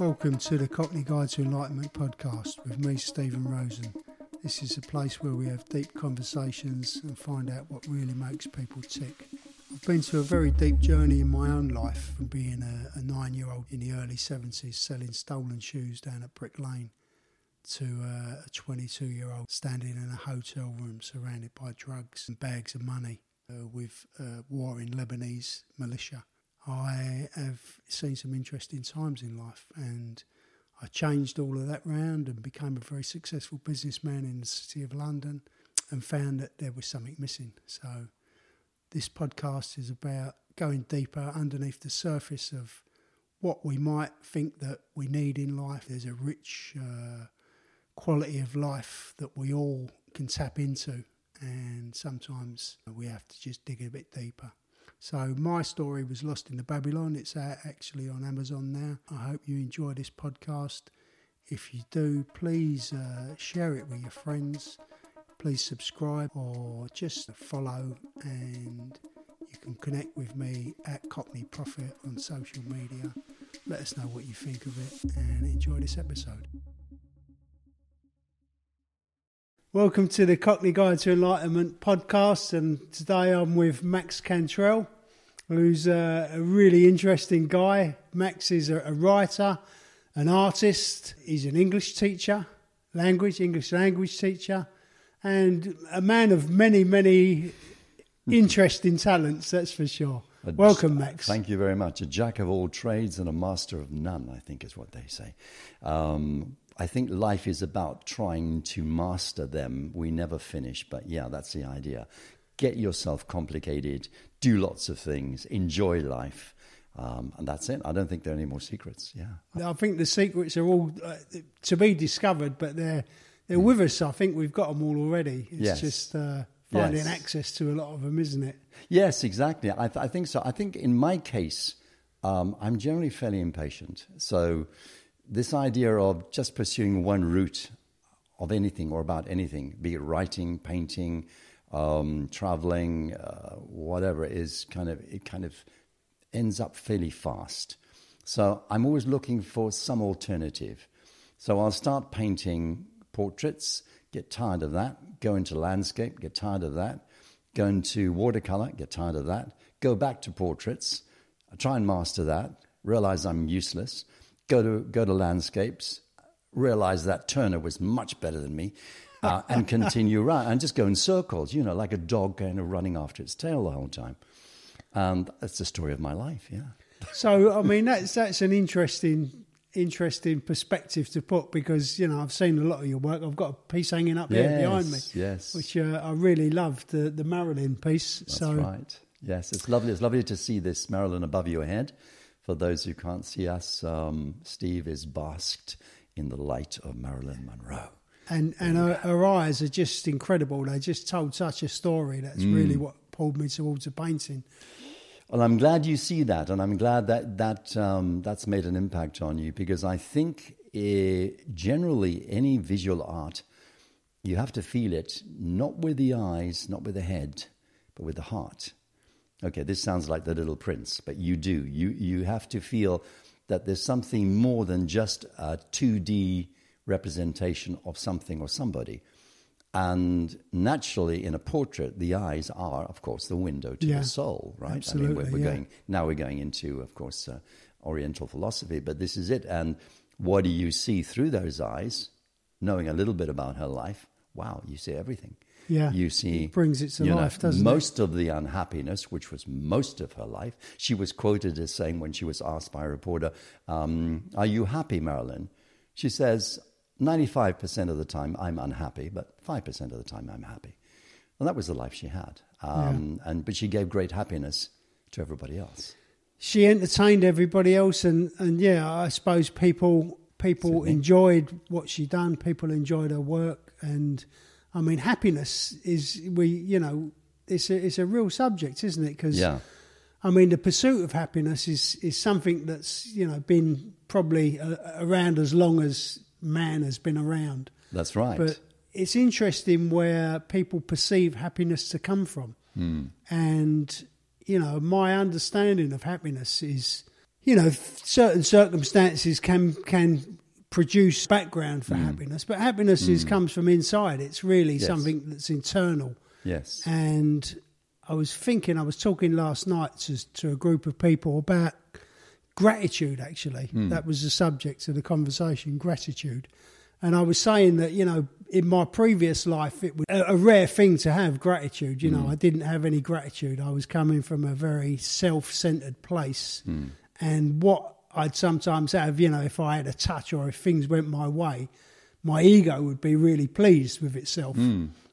Welcome to the Cockney Guide to Enlightenment podcast with me, Stephen Rosen. This is a place where we have deep conversations and find out what really makes people tick. I've been to a very deep journey in my own life from being a, a nine year old in the early 70s selling stolen shoes down at Brick Lane to uh, a 22 year old standing in a hotel room surrounded by drugs and bags of money uh, with uh, warring Lebanese militia. I have seen some interesting times in life and I changed all of that round and became a very successful businessman in the city of London and found that there was something missing. So, this podcast is about going deeper underneath the surface of what we might think that we need in life. There's a rich uh, quality of life that we all can tap into, and sometimes we have to just dig a bit deeper. So my story was lost in the Babylon. It's out actually on Amazon now. I hope you enjoy this podcast. If you do, please uh, share it with your friends. Please subscribe or just follow, and you can connect with me at Cockney Prophet on social media. Let us know what you think of it and enjoy this episode. Welcome to the Cockney Guide to Enlightenment podcast, and today I'm with Max Cantrell, who's a, a really interesting guy. Max is a, a, writer, an artist, he's an English teacher, language, English language teacher, and a man of many, many interesting talents, that's for sure. A Welcome, Max. Thank you very much. A jack of all trades and a master of none, I think is what they say. Um, I think life is about trying to master them. We never finish, but yeah, that's the idea. Get yourself complicated, do lots of things, enjoy life. Um, and that's it. I don't think there are any more secrets. Yeah, I think the secrets are all uh, to be discovered, but they're they're mm. with us. I think we've got them all already. It's yes. just uh, finding yes. access to a lot of them, isn't it? Yes, exactly. I, th- I think so. I think in my case, um, I'm generally fairly impatient. So this idea of just pursuing one route of anything or about anything, be it writing, painting, um, traveling, uh, whatever, it is, kind of it kind of ends up fairly fast. So I'm always looking for some alternative. So I'll start painting portraits, get tired of that, go into landscape, get tired of that, go into watercolor, get tired of that, go back to portraits, I try and master that, realize I'm useless go to go to landscapes, realize that Turner was much better than me, uh, and continue right and just go in circles, you know, like a dog kind of running after its tail the whole time. And that's the story of my life. Yeah. So I mean, that's that's an interesting interesting perspective to put because you know I've seen a lot of your work. I've got a piece hanging up yes, here behind me, yes, which uh, I really loved the the Marilyn piece. That's so. right. Yes, it's lovely. It's lovely to see this Marilyn above your head. For those who can't see us, um, Steve is basked in the light of Marilyn Monroe. And and her, her, eyes are just incredible. They just told such a story. That's mm. really what pulled me towards the painting. Well, I'm glad you see that, and I'm glad that that um, that's made an impact on you because I think uh, generally any visual art, you have to feel it not with the eyes, not with the head, but with the heart. Okay, this sounds like the little prince, but you do. You, you have to feel that there's something more than just a 2D representation of something or somebody. And naturally, in a portrait, the eyes are, of course, the window to yeah, the soul, right? Absolutely, I mean, we're, we're yeah. going now. We're going into, of course, uh, Oriental philosophy, but this is it. And what do you see through those eyes? Knowing a little bit about her life, wow, you see everything yeah, you see, it brings it to life, know, doesn't most it? of the unhappiness, which was most of her life. She was quoted as saying when she was asked by a reporter, um, "Are you happy, Marilyn?" She says, "95% of the time I'm unhappy, but 5% of the time I'm happy." And that was the life she had. Um, yeah. And but she gave great happiness to everybody else. She entertained everybody else, and and yeah, I suppose people people enjoyed what she done. People enjoyed her work, and I mean, happiness is we, you know, it's a it's a real subject, isn't it? Because yeah. I mean, the pursuit of happiness is is something that's you know been probably uh, around as long as man has been around. That's right. But it's interesting where people perceive happiness to come from, hmm. and you know, my understanding of happiness is you know, certain circumstances can can produce background for happiness, but happiness is comes from inside. It's really Yes. something that's internal. Yes. And I was thinking, I was talking last night to, to a group of people about gratitude, actually. Hmm. That was the subject of the conversation gratitude. And I was saying that, you know, in my previous life, it was a, a rare thing to have gratitude. You know, hmm. I didn't have any gratitude. I was coming from a very self centered place. Hmm. And what I'd sometimes have, you know, if I had a touch or if things went my way, my ego would be really pleased with itself.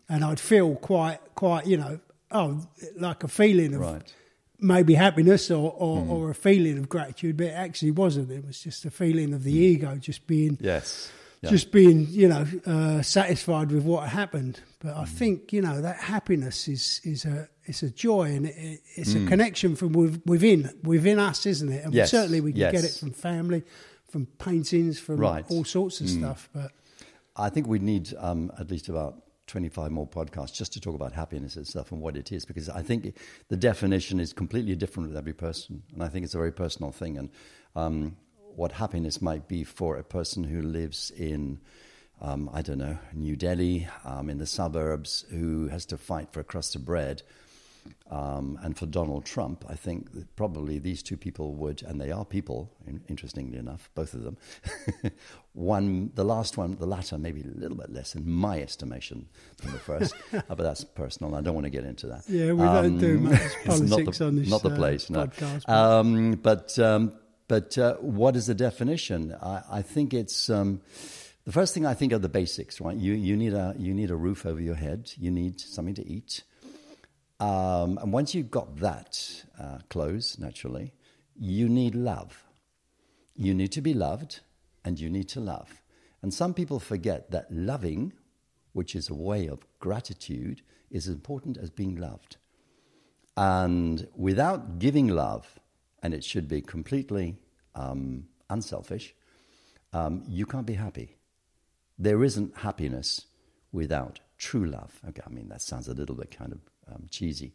And I'd feel quite, quite, you know, oh, like a feeling of Right. Maybe happiness or, or, mm-hmm. or a feeling of gratitude, but it actually wasn't. It was just a feeling of the mm-hmm. ego just being Yes. Yeah. just being, you know, uh, satisfied with what happened. But I mm-hmm. think, you know, that happiness is is a it's a joy and it, it's a mm. connection from with, within within us, isn't it? And Yes, certainly we can get it from family, from paintings, from Right. all sorts of mm. stuff. But I think we need um, at least about 25 more podcasts just to talk about happiness itself and what it is, because I think the definition is completely different with every person. And I think it's a very personal thing. And um, what happiness might be for a person who lives in, um, I don't know, New Delhi, um, in the suburbs, who has to fight for a crust of bread. Um, and for Donald Trump, I think that probably these two people would, and they are people, in, interestingly enough, both of them. one, the last one, the latter, maybe a little bit less, in my estimation, than the first. uh, but that's personal. I don't want to get into that. Yeah, we don't do much politics not the, on this, Not the uh, place, no. podcast, but- Um, but um, but uh, what is the definition? I, I think it's. Um, the first thing I think are the basics, right? You you need a you need a roof over your head. You need something to eat. Um, and once you've got that uh, close, naturally, you need love. You need to be loved and you need to love. And some people forget that loving, which is a way of gratitude, is as important as being loved. And without giving love, and it should be completely um, unselfish, um, you can't be happy. There isn't happiness without true love. Okay, I mean, that sounds a little bit kind of um, cheesy.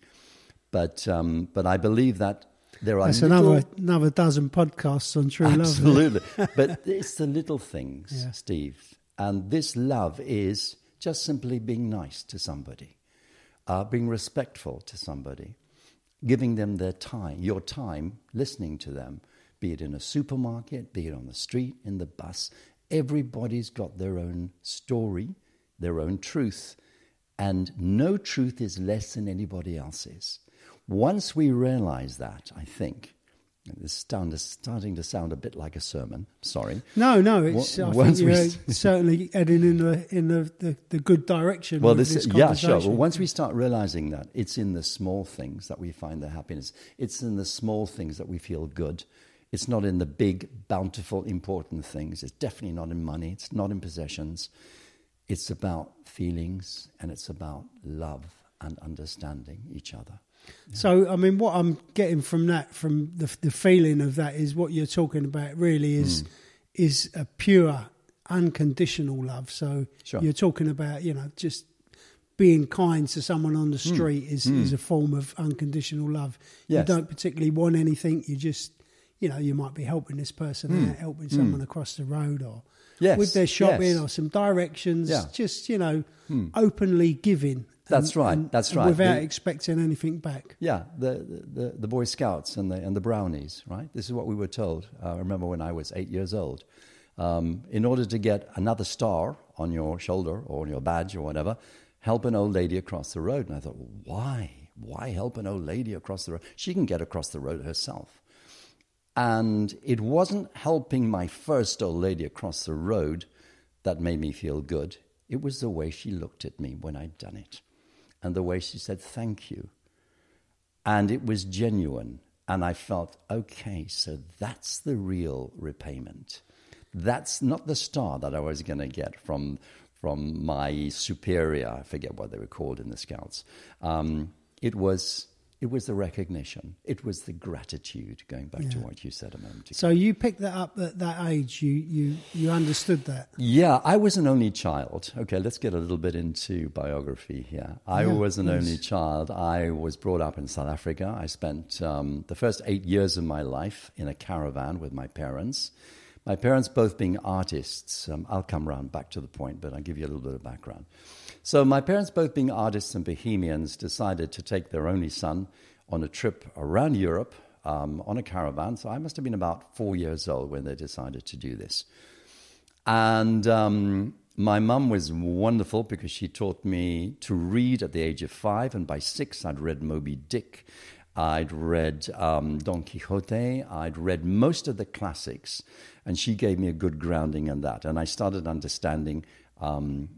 But, um, but I believe that there are that's little, another another dozen podcasts on true love. Absolutely. but it's the little things, Yeah. Steve. And this love is just simply being nice to somebody, uh, being respectful to somebody, giving them their time, your time, listening to them, be it in a supermarket, be it on the street, in the bus. Everybody's got their own story, their own truth, and no truth is less than anybody else's. Once we realize that, I think, this is starting to- sound a bit like a sermon, sorry. No, no, it's. Wa- I once think you're uh, certainly heading in the in the, the, the good direction. Well, this, this yeah, sure. Well, once we start realizing that it's in the small things that we find the happiness, it's in the small things that we feel good. It's not in the big, bountiful, important things. It's definitely not in money. It's not in possessions. It's about feelings and it's about love and understanding each other. So, I mean, what I'm getting from that, from the the feeling of that, is what you're talking about. Really, Hmm. is is a pure, unconditional love. So, Sure. you're talking about, you know, just being kind to someone on the Hmm. street is is a form of unconditional love. Yes. You don't particularly want anything. You just, you know, you might be helping this person out, helping someone across the road, or Hmm. Yes, with their shopping, yes. or some directions. Yeah. Hmm. Just, you know, openly giving. That's right, that's and right. Without The- expecting anything back. Yeah, the, the, the Boy Scouts and the, and the Brownies, right? This is what we were told. Uh, I remember when I was eight years old. Um, in order to get another star on your shoulder or on your badge or whatever, help an old lady across the road. And I thought, why? Why help an old lady across the road? She can get across the road herself. And it wasn't helping my first old lady across the road that made me feel good. It was the way she looked at me when I'd done it and the way she said thank you. And it was genuine. And I felt, okay, so that's the real repayment. That's not the star that I was going to get from, from my superior. I forget what they were called in the Scouts. Um, it was It was the recognition. It was the gratitude. Going back to what you said a moment ago. So you picked that up at that age. You you you understood that. Yeah, I was an only child. Okay, let's get a little bit into biography here. I Yeah, was an please. only child. I was brought up in South Africa. I spent um, the first eight years of my life in a caravan with my parents. My parents both being artists. Um, I'll come round back to the point, but I'll give you a little bit of background. So, my parents, both being artists and bohemians, decided to take their only son on a trip around Europe um, on a caravan. So, I must have been about four years old when they decided to do this. And um, my mum was wonderful because she taught me to read at the age of five, and by six, I'd read Moby Dick. I'd read um, Don Quixote. I'd read most of the classics, and she gave me a good grounding in that. And I started understanding um,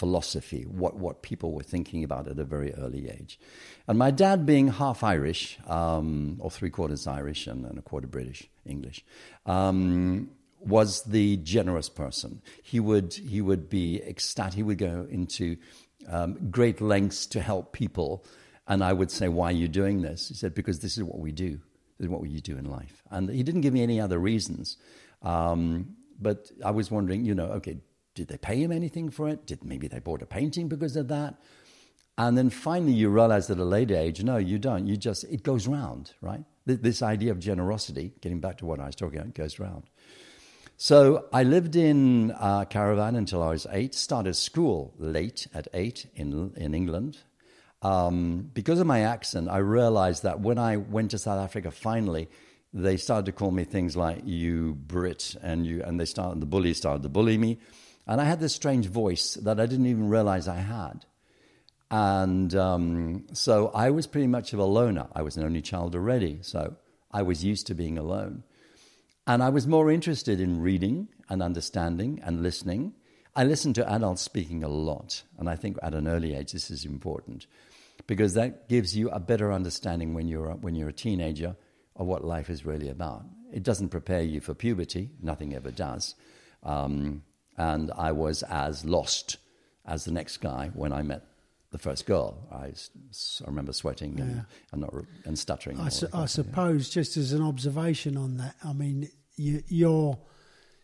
philosophy, what, what people were thinking about at a very early age. And my dad, being half Irish, um, or three quarters Irish and, and a quarter British English, um, was the generous person. He would, he would be ecstatic, he would go into um, great lengths to help people. And I would say, Why are you doing this? He said, Because this is what we do. This is what we do in life. And he didn't give me any other reasons. Um, but I was wondering, you know, okay, did they pay him anything for it? Did maybe they bought a painting because of that? And then finally, you realize at a later age, no, you don't. You just, it goes round, right? This idea of generosity, getting back to what I was talking about, goes round. So I lived in uh, caravan until I was eight. Started school late at eight in in England. Um, because of my accent, I realized that when I went to South Africa, finally, they started to call me things like "you Brit" and you, and they started the bullies started to bully me, and I had this strange voice that I didn't even realize I had. And um, so I was pretty much of a loner. I was an only child already, so I was used to being alone. And I was more interested in reading and understanding and listening. I listened to adults speaking a lot, and I think at an early age this is important because that gives you a better understanding when you're a, when you're a teenager of what life is really about. It doesn't prepare you for puberty; nothing ever does. Um, and I was as lost as the next guy when I met the first girl. I remember sweating and, Yeah. and not and stuttering. I, su- I kind of thing. suppose, just as an observation on that, I mean, you, your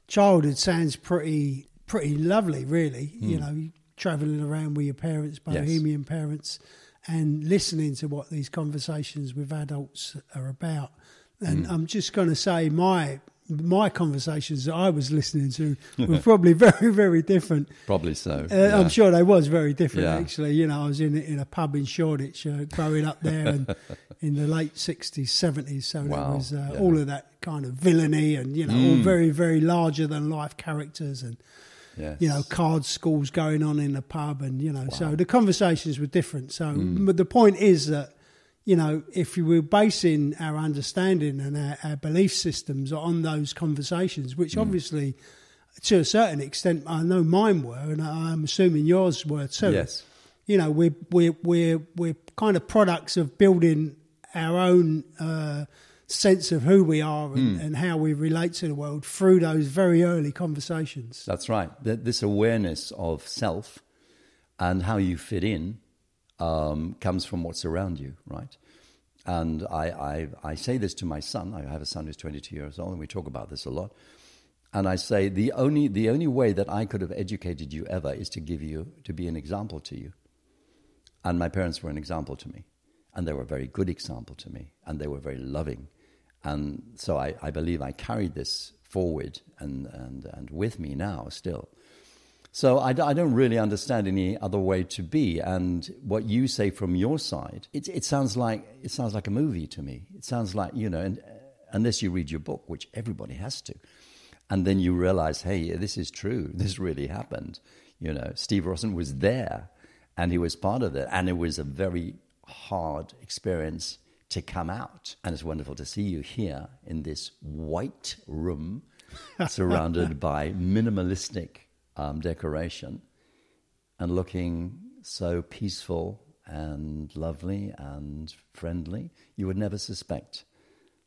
childhood sounds pretty pretty lovely, really. You know, traveling around with your parents, Hmm. Yes. bohemian parents, and listening to what these conversations with adults are about. And Hmm. I'm just going to say, my my conversations that I was listening to were probably very, very different. Probably so. Uh, yeah. I'm sure they was very different. Yeah. Actually, you know, I was in in a pub in Shoreditch uh, growing up there, and in the late '60s, '70s. So there was uh, yeah. Mm. all of that kind of villainy, and you know, all very, very larger than life characters, and Yes. you know, card schools going on in the pub, and you know, so the conversations were different. So, Mm. but the point is that. You know, if we were basing our understanding and our, our belief systems on those conversations, Mm. which obviously, to a certain extent, I know mine were, and I'm assuming yours were too Yes. you know we're we're we're we're kind of products of building our own uh, sense of who we are and, and how we relate to the world through those very early conversations. That's right. Th- This awareness of self and how you fit in um, comes from what's around you, right? And I, I, I say this to my son. I have a son who's 22 years old, and we talk about this a lot. And I say the only, the only way that I could have educated you ever is to give you, to be an example to you. And my parents were an example to me. And they were a very good example to me. And they were very loving. And so I, I believe I carried this forward and, and, and with me now still. So I don't really understand any other way to be. And what you say from your side, it, it sounds like it sounds like a movie to me. It sounds like you know, and, uh, unless you read your book, which everybody has to, and then you realize, hey, this is true. This really happened. You know, Steve Rosen was there, and he was part of it, and it was a very hard experience to come out. And it's wonderful to see you here in this white room, surrounded by minimalistic um, decoration and looking so peaceful and lovely and friendly, you would never suspect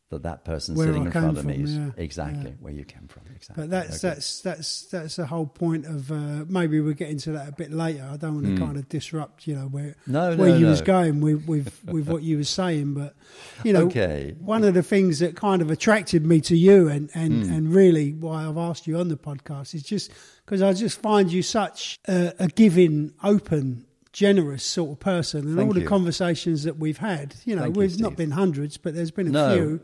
that that person Where sitting I in front of from, me is yeah, exactly yeah. where you came from. Exactly. But that's Okay. that's that's that's the whole point of uh, maybe we'll get into that a bit later. I don't want to kind of disrupt, you know, where. No, where no, you no. was going with with, with what you were saying. But you know, Okay. one of the things that kind of attracted me to you and and Hmm. and really why I've asked you on the podcast is just because I just find you such a, a giving, open. Generous sort of person, and Thank all the conversations that we've had. You know, Thank we've not been hundreds, but there's been a No, few.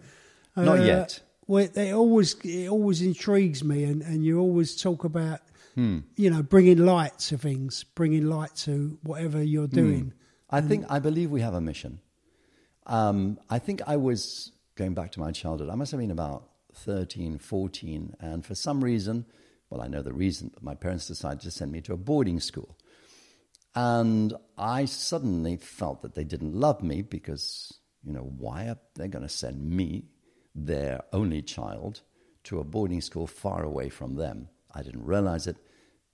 not Uh, yet. Well, it always it always intrigues me, and, and you always talk about Hmm. you know bringing light to things, bringing light to whatever you're Hmm. doing. I think I believe we have a mission. Um, I think I was going back to my childhood. I must have been about 13, 14, and for some reason, well, I know the reason, but my parents decided to send me to a boarding school. And I suddenly felt that they didn't love me because, you know, why are they going to send me, their only child, to a boarding school far away from them? I didn't realize it,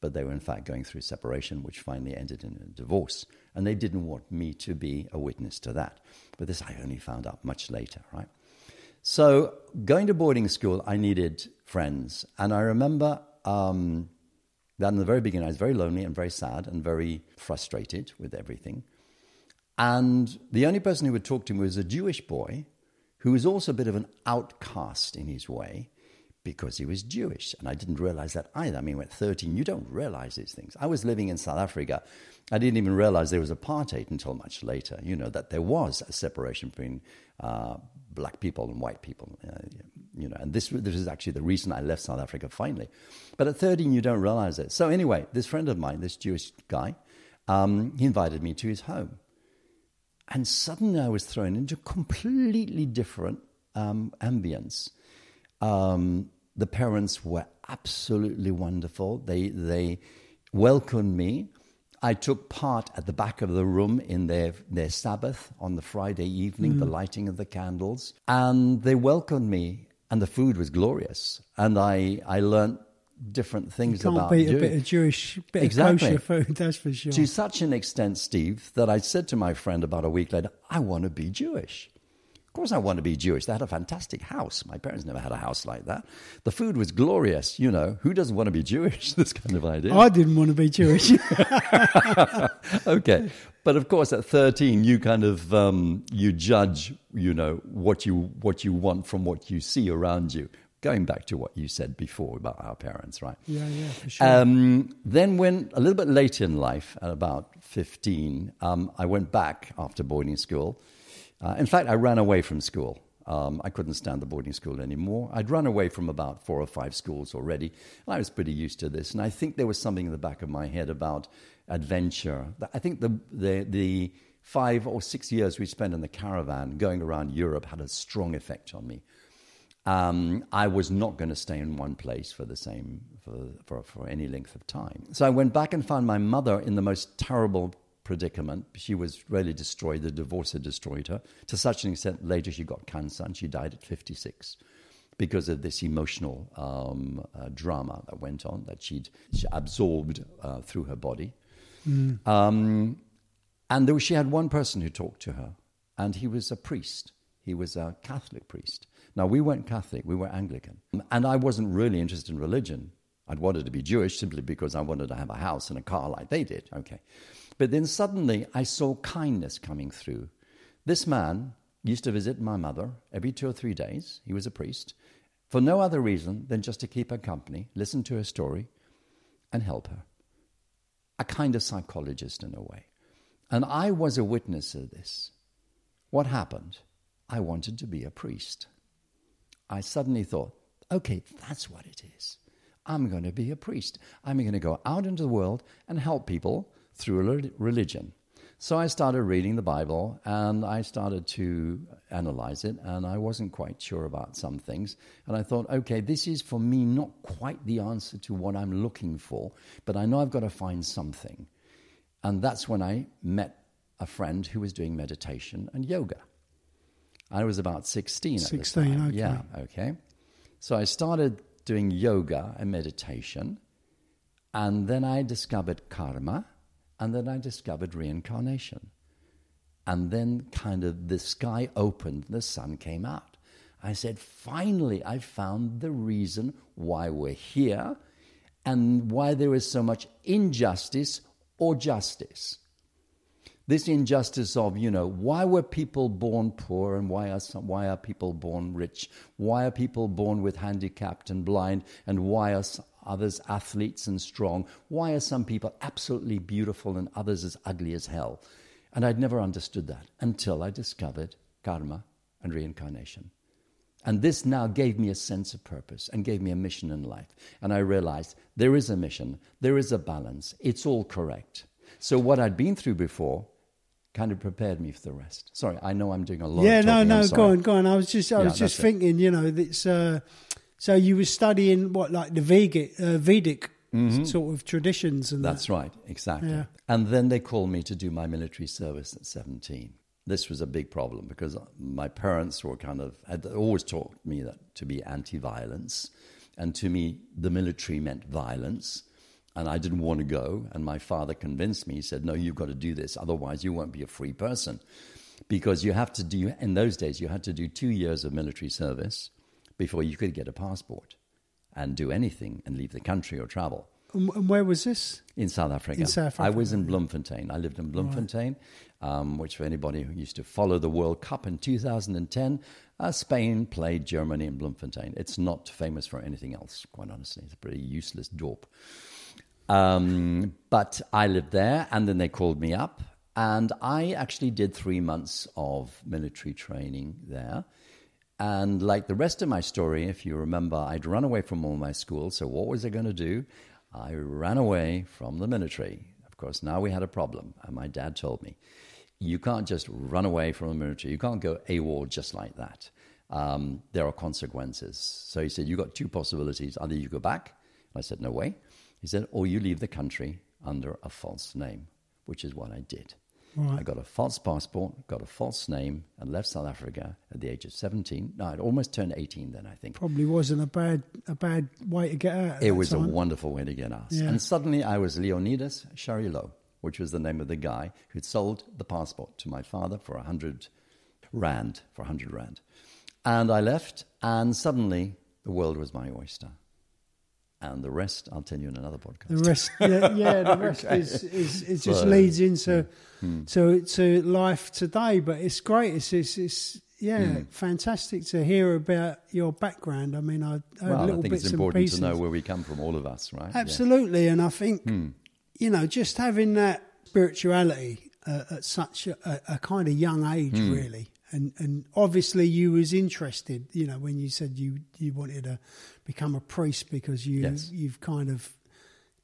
but they were in fact going through separation, which finally ended in a divorce. And they didn't want me to be a witness to that. But this I only found out much later, right? So going to boarding school, I needed friends. And I remember um, that in the very beginning, I was very lonely and very sad and very frustrated with everything. And the only person who would talk to me was a Jewish boy who was also a bit of an outcast in his way because he was Jewish. And I didn't realize that either. I mean, at 13, you don't realize these things. I was living in South Africa. I didn't even realize there was apartheid until much later, you know, that there was a separation between uh, black people and white people, uh, you know. And this, this is actually the reason I left South Africa finally. But at 13, you don't realize it. So, anyway, this friend of mine, this Jewish guy, um, he invited me to his home. And suddenly I was thrown into completely different um, ambience. Um, the parents were absolutely wonderful. They, they welcomed me. I took part at the back of the room in their, their Sabbath on the Friday evening, the mm. lighting of the candles. And they welcomed me, and the food was glorious. And I, I learned different things Can't about beat a bit of Jewish, bit Exactly. of kosher food, that's for sure. to such an extent, Steve, that I said to my friend about a week later, I want to be Jewish. Of course, I want to be Jewish. They had a fantastic house. My parents never had a house like that. The food was glorious. You know, who doesn't want to be Jewish? This kind of idea. I didn't want to be Jewish. okay, but of course, at thirteen, you kind of um, you judge, you know, what you what you want from what you see around you. Going back to what you said before about our parents, right? yeah, yeah, for sure. Um, then, when a little bit later in life, at about 15, um, I went back after boarding school. Uh, in fact, I ran away from school. Um, I couldn't stand the boarding school anymore. I'd run away from about four or five schools already, I was pretty used to this. And I think there was something in the back of my head about adventure. I think the, the, the five or six years we spent in the caravan going around Europe had a strong effect on me um, I was not going to stay in one place for the same for, for for any length of time. So I went back and found my mother in the most terrible predicament. She was really destroyed. The divorce had destroyed her to such an extent. Later, she got cancer and she died at fifty six. Because of this emotional um, uh, drama that went on, that she'd she absorbed uh, through her body, um, and there was, she had one person who talked to her, and he was a priest. He was a Catholic priest. Now, we weren't Catholic, we were Anglican. And I wasn't really interested in religion. I'd wanted to be Jewish simply because I wanted to have a house and a car like they did. Okay. But then suddenly I saw kindness coming through. This man used to visit my mother every two or three days. He was a priest for no other reason than just to keep her company, listen to her story, and help her. A kind of psychologist in a way. And I was a witness of this. What happened? I wanted to be a priest. I suddenly thought, okay, that's what it is. I'm going to be a priest. I'm going to go out into the world and help people through religion. So I started reading the Bible and I started to analyze it, and I wasn't quite sure about some things. And I thought, okay, this is for me not quite the answer to what I'm looking for, but I know I've got to find something. And that's when I met a friend who was doing meditation and yoga. I was about 16 at 16, the time. okay. Yeah, okay. So I started doing yoga and meditation, and then I discovered karma, and then I discovered reincarnation. And then kind of the sky opened, the sun came out. I said, finally, I found the reason why we're here and why there is so much injustice or justice. This injustice of, you know, why were people born poor and why are, some, why are people born rich? Why are people born with handicapped and blind? And why are others athletes and strong? Why are some people absolutely beautiful and others as ugly as hell? And I'd never understood that until I discovered karma and reincarnation. And this now gave me a sense of purpose and gave me a mission in life. And I realized there is a mission, there is a balance, it's all correct. So, what I'd been through before kind of prepared me for the rest. Sorry, I know I'm doing a lot. Yeah, no, no, go on, go on. I was just, I Yeah, was just that's it. thinking, you know, it's. Uh, so you were studying what, like the Vedic, uh, Vedic sort of traditions, and Mm-hmm. That's right, exactly. Yeah. And then they called me to do my military service at 17. This was a big problem because my parents were kind of had always taught me that to be anti-violence, and to me the military meant violence, and I didn't want to go. And my father convinced me. He said, "No, you've got to do this, otherwise you won't be a free person." Because you have to do in those days you had to do two years of military service before you could get a passport and do anything and leave the country or travel And, where was this? in South Africa. In South Africa. I was in Bloemfontein. I lived in Bloemfontein, um, which for anybody who used to follow the World Cup in 2010, uh, Spain played Germany in Bloemfontein. It's not famous for anything else, quite honestly. It's a pretty useless dorp. Um, but I lived there, and then they called me up, and I actually did three months of military training there. And like the rest of my story, if you remember, I'd run away from all my schools. So what was I going to do? I ran away from the military. Of course, now we had a problem. And my dad told me, you can't just run away from the military. You can't go AWOL just like that. Um, there are consequences. So he said, You've got two possibilities. Either you go back. I said, no way. He said, or you leave the country under a false name, which is what I did. Right. I got a false passport, got a false name, and left South Africa at the age of 17. No, I'd almost turned 18 then, I think. Probably wasn't a bad a bad way to get out. It was a wonderful way to get out. Yeah. And suddenly I was Leonidas Charilo, which was the name of the guy who'd sold the passport to my father for 100 rand, for 100 rand. And I left, and suddenly the world was my oyster. And the rest, I'll tell you in another podcast. The rest, yeah, yeah the rest is, is it just So, leads into to to life today. But it's great. It's it's, it's yeah, fantastic to hear about your background. I mean, I heard well, I think bits it's important to know where we come from, all of us, right? Yeah. Absolutely, and I think Hmm. you know just having that spirituality uh, at such a, a kind of young age, Hmm. really, and and obviously you was interested. You know, when you said you you wanted to become a priest because you Yes. you've kind of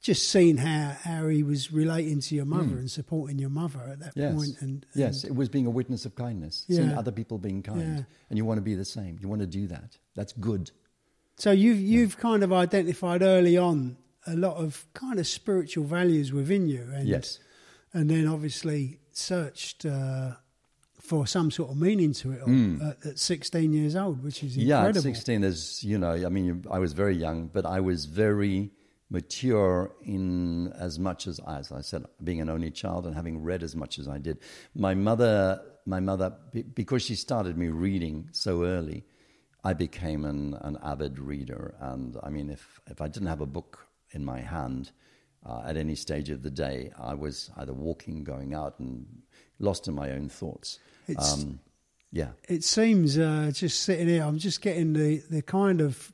just seen how how he was relating to your mother and supporting your mother at that. Yes. point, and, and yes, it was being a witness of kindness, seeing other people being kind, Yeah. and you want to be the same. You want to do that. That's good. So you've you've kind of identified early on a lot of kind of spiritual values within you, and Yes. and then obviously searched uh, for some sort of meaning to it all at, at 16 years old, which is Hmm. Yeah, incredible. at 16, there's, you know, I mean, I was very young, but I was very mature in as much as, as I said, being an only child and having read as much as I did. My mother, my mother, because she started me reading so early, I became an, an avid reader. And I mean, if, if I didn't have a book in my hand uh, at any stage of the day, I was either walking, going out, and lost in my own thoughts. It's- Um, yeah. It seems uh, just sitting here, I'm just getting the, the kind of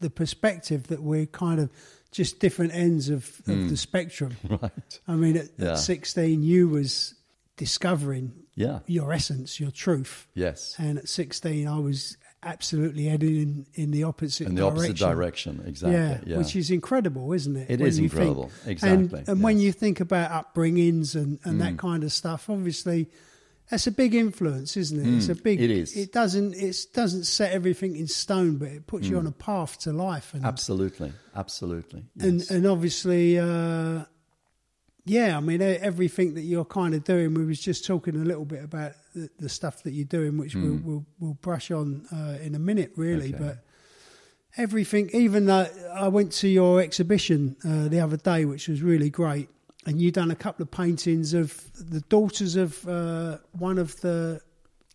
the perspective that we're kind of just different ends of, of the spectrum. Right. I mean, at, Yeah. at 16, you was discovering Yeah. your essence, your truth. Yes. And at 16, I was absolutely heading in, in the opposite In the direction. opposite direction, exactly. Yeah, Yeah. which is incredible, isn't it? It When is you think- incredible. Exactly, And, and when yes. Mm. you think about upbringings and, and that kind of stuff, obviously, that's a big influence, isn't it? It's a big. it is. It doesn't. It doesn't set everything in stone, but it puts you Mm. on a path to life. And absolutely, absolutely. and yes. and obviously, uh, yeah. I mean, everything that you're kind of doing. We was just talking a little bit about the, the stuff that you're doing, which we'll, we'll we'll brush on uh, in a minute, really. Okay. But everything, even though I went to your exhibition uh, the other day, which was really great, and you've done a couple of paintings of the daughters of uh, one of the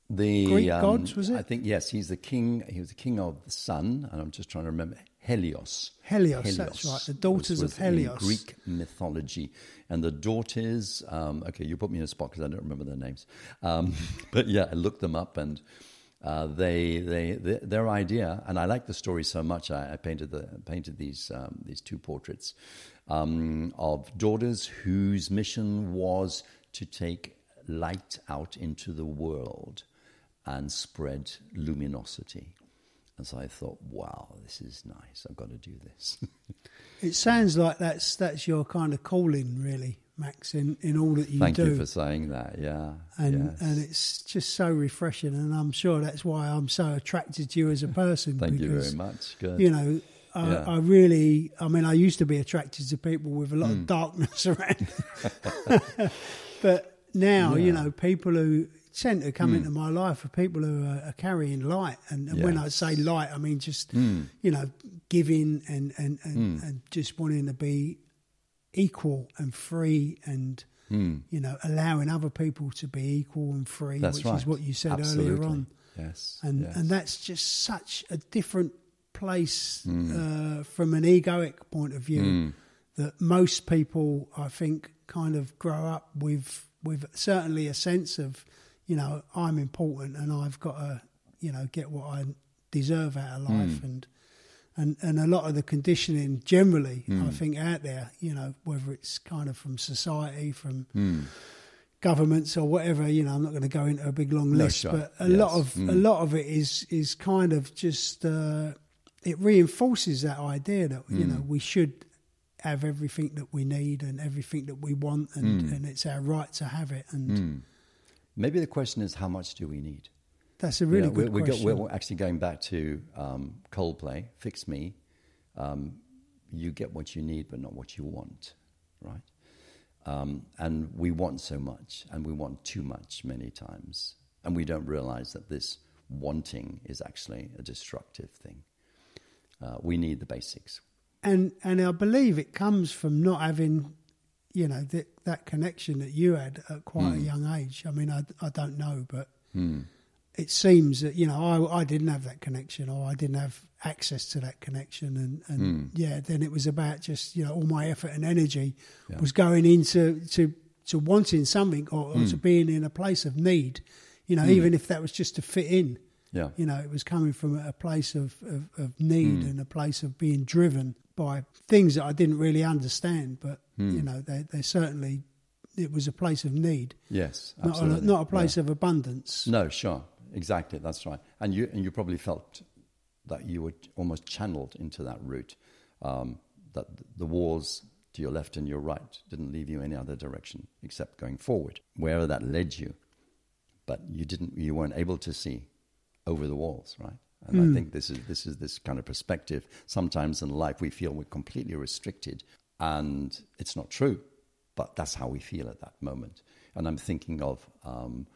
the Greek um, gods, was it? I think yes. He's the king. He was the king of the sun, and I'm just trying to remember Helios. Helios, that's right, the daughters of was in Helios. Greek mythology, and the daughters. Um, okay, you put me in a spot because I don't remember their names. Um, but yeah, I looked them up, and uh, they, they, they, their idea, and I like the story so much. I, I painted the painted these um, these two portraits um, of daughters whose mission was to take light out into the world and spread luminosity. And so I thought, wow, this is nice. I've got to do this. It sounds like that's that's your kind of calling, really, Max, in, in all that you Thank do. Thank you for saying that. Yeah. and yes. and it's just so refreshing, and I'm sure that's why I'm so attracted to you as a person. Thank you very much. Good. You know, I, Yeah. I really, I mean, I used to be attracted to people with a lot Hmm. of darkness around, but now, you Yeah. Hmm. know, people who tend to come into my life are people who are, are carrying light, and, and when I say light, I mean just Hmm. you know, giving and and and, and just wanting to be equal and free and. You know, allowing other people to be equal and free. That's which right. is what you said Absolutely. earlier on Yes. and yes. and that's just such a different place Hmm. uh, from an egoic point of view that most people I think kind of grow up with with certainly a sense of you know I'm important and I've got to you know get what I deserve out of life Hmm. and and and a lot of the conditioning generally Hmm. I think out there you know whether it's kind of from society from Hmm. governments or whatever. You know, I'm not going to go into a big long No, list, sure. but a Yes. lot of Mm. a lot of it is is kind of just uh, it reinforces that idea that you Mm. know we should have everything that we need and everything that we want, and, Mm. and it's our right to have it. And Maybe the question is, how much do we need? That's a really Yeah, good we, we question. Go, we're actually going back to um, Coldplay, Fix Me. Um, you get what you need, but not what you want, right? Um, and we want so much, and we want too much many times. And we don't realize that this wanting is actually a destructive thing. Uh, we need the basics. and and I believe it comes from not having, you know, that that connection that you had at quite Hmm. a young age. I mean, I I don't know, but it seems that you know I I didn't have that connection, or I didn't have access to that connection, and and Hmm. yeah, then it was about just you know all my effort and energy Yeah. was going into to to wanting something or, or Hmm. to being in a place of need, you know, even if that was just to fit in. Yeah. You know, it was coming from a place of, of, of need Hmm. and a place of being driven by things that I didn't really understand. But, Hmm. you know, they, they certainly, it was a place of need, Yes, not a, absolutely. not a place Yeah. of abundance. No, sure, exactly. That's right. And you and you probably felt that you were almost channeled into that route. Um, that the walls to your left and your right didn't leave you any other direction except going forward, wherever that led you. But you didn't. You weren't able to see over the walls, right? And I think this is this is this kind of perspective. Sometimes in life we feel we're completely restricted, and it's not true. But that's how we feel at that moment. And I'm thinking of um,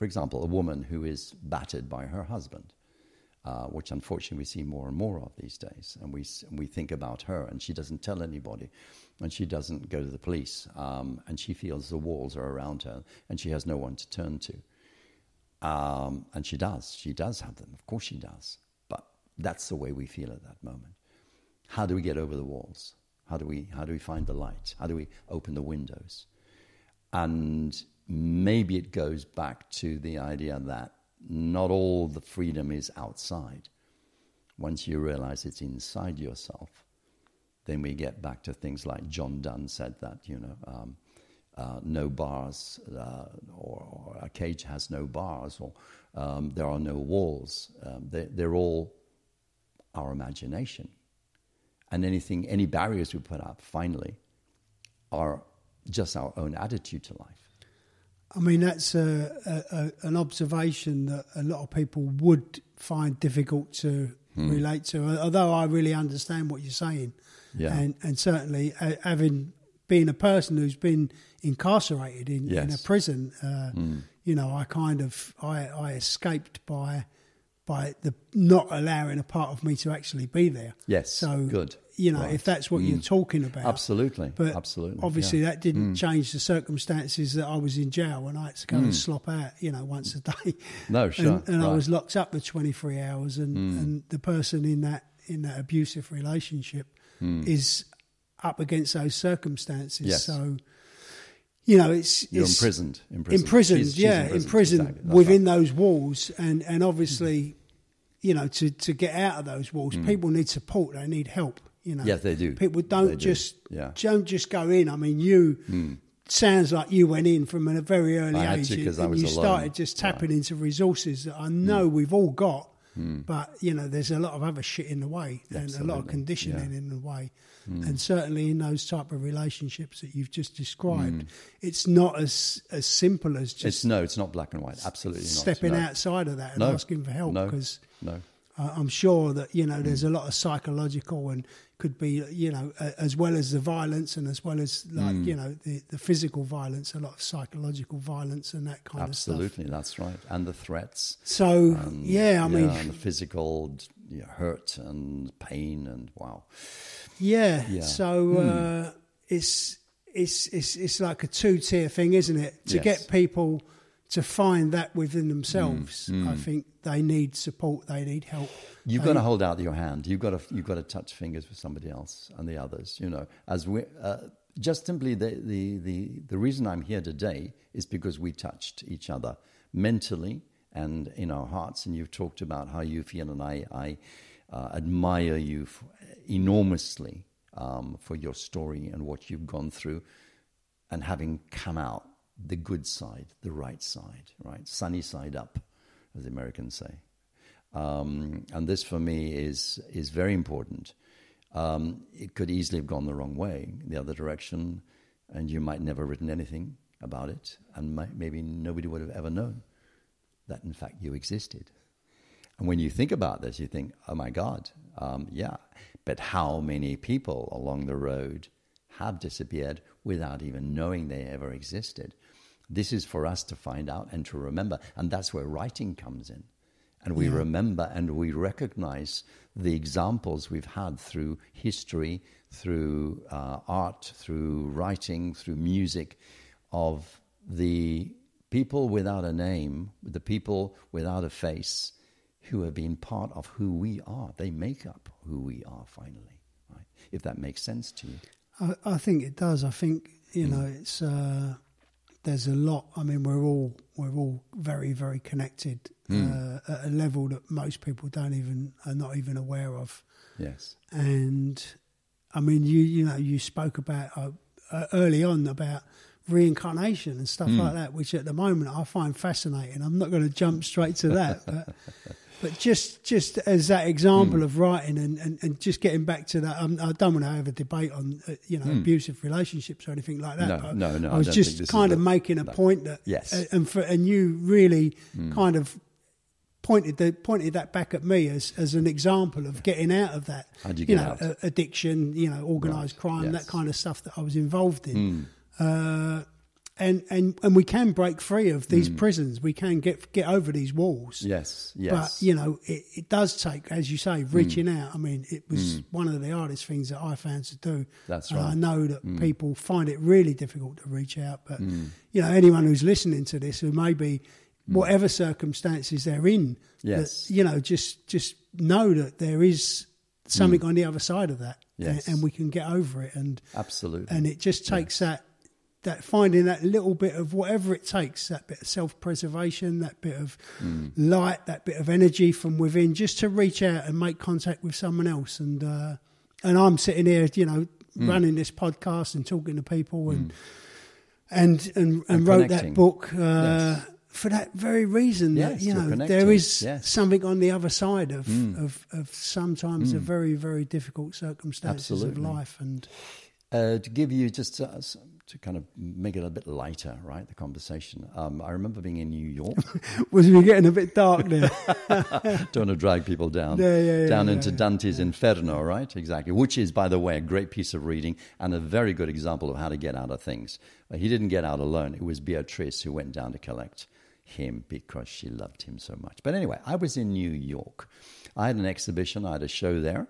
for example, a woman who is battered by her husband, uh, which unfortunately we see more and more of these days. And we, we think about her, and she doesn't tell anybody, and she doesn't go to the police, um, and she feels the walls are around her, and she has no one to turn to. Um, and she does. She does have them. Of course she does. But that's the way we feel at that moment. How do we get over the walls? How do we, how do we find the light? How do we open the windows? And maybe it goes back to the idea that not all the freedom is outside. Once you realize it's inside yourself, then we get back to things like John Donne said that, you know, um, uh, no bars, uh, or, or a cage has no bars, or um, there are no walls. Um, they, they're all our imagination. And anything, any barriers we put up, finally, are just our own attitude to life. I mean, that's a, a, a, an observation that a lot of people would find difficult to Hmm. relate to. Although I really understand what you're saying, Yeah. and and certainly uh, having been a person who's been incarcerated in, in a prison, uh, you know, I kind of I, I escaped by by the not allowing a part of me to actually be there. Yes, So good. You know, Right. if that's what you're talking about. Absolutely, But absolutely. obviously, yeah. that didn't change the circumstances that I was in jail and I had to go and slop out, you know, once a day. Mm. No, sure, And, and I right. Mm. was locked up for 23 hours, and, and the person in that in that abusive relationship is up against those circumstances. Mm. Yes. So, you know, it's You're it's imprisoned. Imprisoned. imprisoned, She's- she's yeah, imprisoned. imprisoned Exactly. Within right. those walls, and and obviously, you know, to to get out of those walls, people need support. They need help. You know, Mm. Yes, they do. People don't They do. just Yeah. don't just go in. I mean, you. Hmm. Sounds like you went in from a very early I age, and you alone. started just tapping into resources that I hmm. know we've all got, hmm. but you know, there's a lot of other shit in the way, and a lot of conditioning Yeah. in the way, and certainly in those type of relationships that you've just described, it's not as as simple as just It's no, it's not black and white. Absolutely not. stepping no. outside of that and No. asking for help No. because No. Uh, I'm sure that you know there's a lot of psychological and could be you know uh, as well as the violence and as well as like Mm. you know the, the physical violence, a lot of psychological violence and that kind of stuff. Absolutely, that's right. And the threats. So and, yeah, I mean and the physical you know, hurt and pain and wow. yeah. Yeah. So uh, it's it's it's it's like a two tier thing, isn't it? To Yes. get people to find that within themselves, Hmm. I think they need support, they need help. You've they- got to hold out your hand. You've got to you've got to touch fingers with somebody else and the others. You know, as we uh, just simply the, the the the reason I'm here today is because we touched each other mentally and in our hearts. And you've talked about how you feel, and I I uh, admire you f- enormously um, for your story and what you've gone through, and having come out the good side, the right side, right, sunny side up, as the Americans say. Um, and this for me is is very important. Um, it could easily have gone the wrong way, the other direction, and you might never written anything about it, and might, maybe nobody would have ever known that in fact you existed. And when you think about this, you think, oh my God, um, yeah. But how many people along the road have disappeared without even knowing they ever existed? This is for us to find out and to remember. And that's where writing comes in. And we remember and we recognize the examples we've had through history, through uh, art, through writing, through music of the people without a name, the people without a face who have been part of who we are. They make up who we are finally, right? If that makes sense to you. I, I think it does. I think you Hmm. know it's uh, there's a lot. I mean, we're all we're all very very connected Hmm. uh, at a level that most people don't even are not even aware of. Yes. And I mean, you you know you spoke about uh, uh, early on about reincarnation and stuff Hmm. like that, which at the moment I find fascinating. I'm not going to jump straight to that, but. But just, just as that example Hmm. of writing and, and, and just getting back to that, um, I don't want to have a debate on uh, you know abusive relationships or anything like that. Hmm. No, but no, no, I I was don't just kind of the- making a no. point that Yes. uh, and for and you really Hmm. kind of pointed the, pointed that back at me as as an example of getting out of that. How'd you get know, uh, addiction, you know, organised Right, crime, yes. Hmm. that kind of stuff that I was involved in. Uh, and, and and we can break free of these mm. prisons. We can get get over these walls. Yes. Yes. But you know, it, it does take, as you say, reaching mm. out. I mean, it was mm. one of the hardest things that I found to do. That's And I know that Hmm. people find it really difficult to reach out. But you know, anyone who's listening to this, who may maybe whatever circumstances they're in. Yes. that, you know, just just know that there is something on the other side of that. Yes. and, and we can get over it. And Absolutely. and it just takes that that finding that little bit of whatever it takes that bit of self-preservation that bit of Mm. light that bit of energy from within just to reach out and make contact with someone else and uh, and I'm sitting here you know Mm. running this podcast and talking to people and and and, and, And wrote that book uh, Yes. for that very reason Yes, that you know connecting. there is Yes. Mm. something on the other side of of, of sometimes a very very difficult circumstances Absolutely. of life and Uh, to give you just uh, to kind of make it a bit lighter, right? The conversation. Um, I remember being in New York. was we getting a bit dark there Don't want to drag people down. Yeah, yeah, yeah, down into Dante's Inferno, right? Exactly. Which is, by the way, a great piece of reading and a very good example of how to get out of things. But he didn't get out alone. It was Beatrice who went down to collect him because she loved him so much. But anyway, I was in New York. I had an exhibition. I had a show there.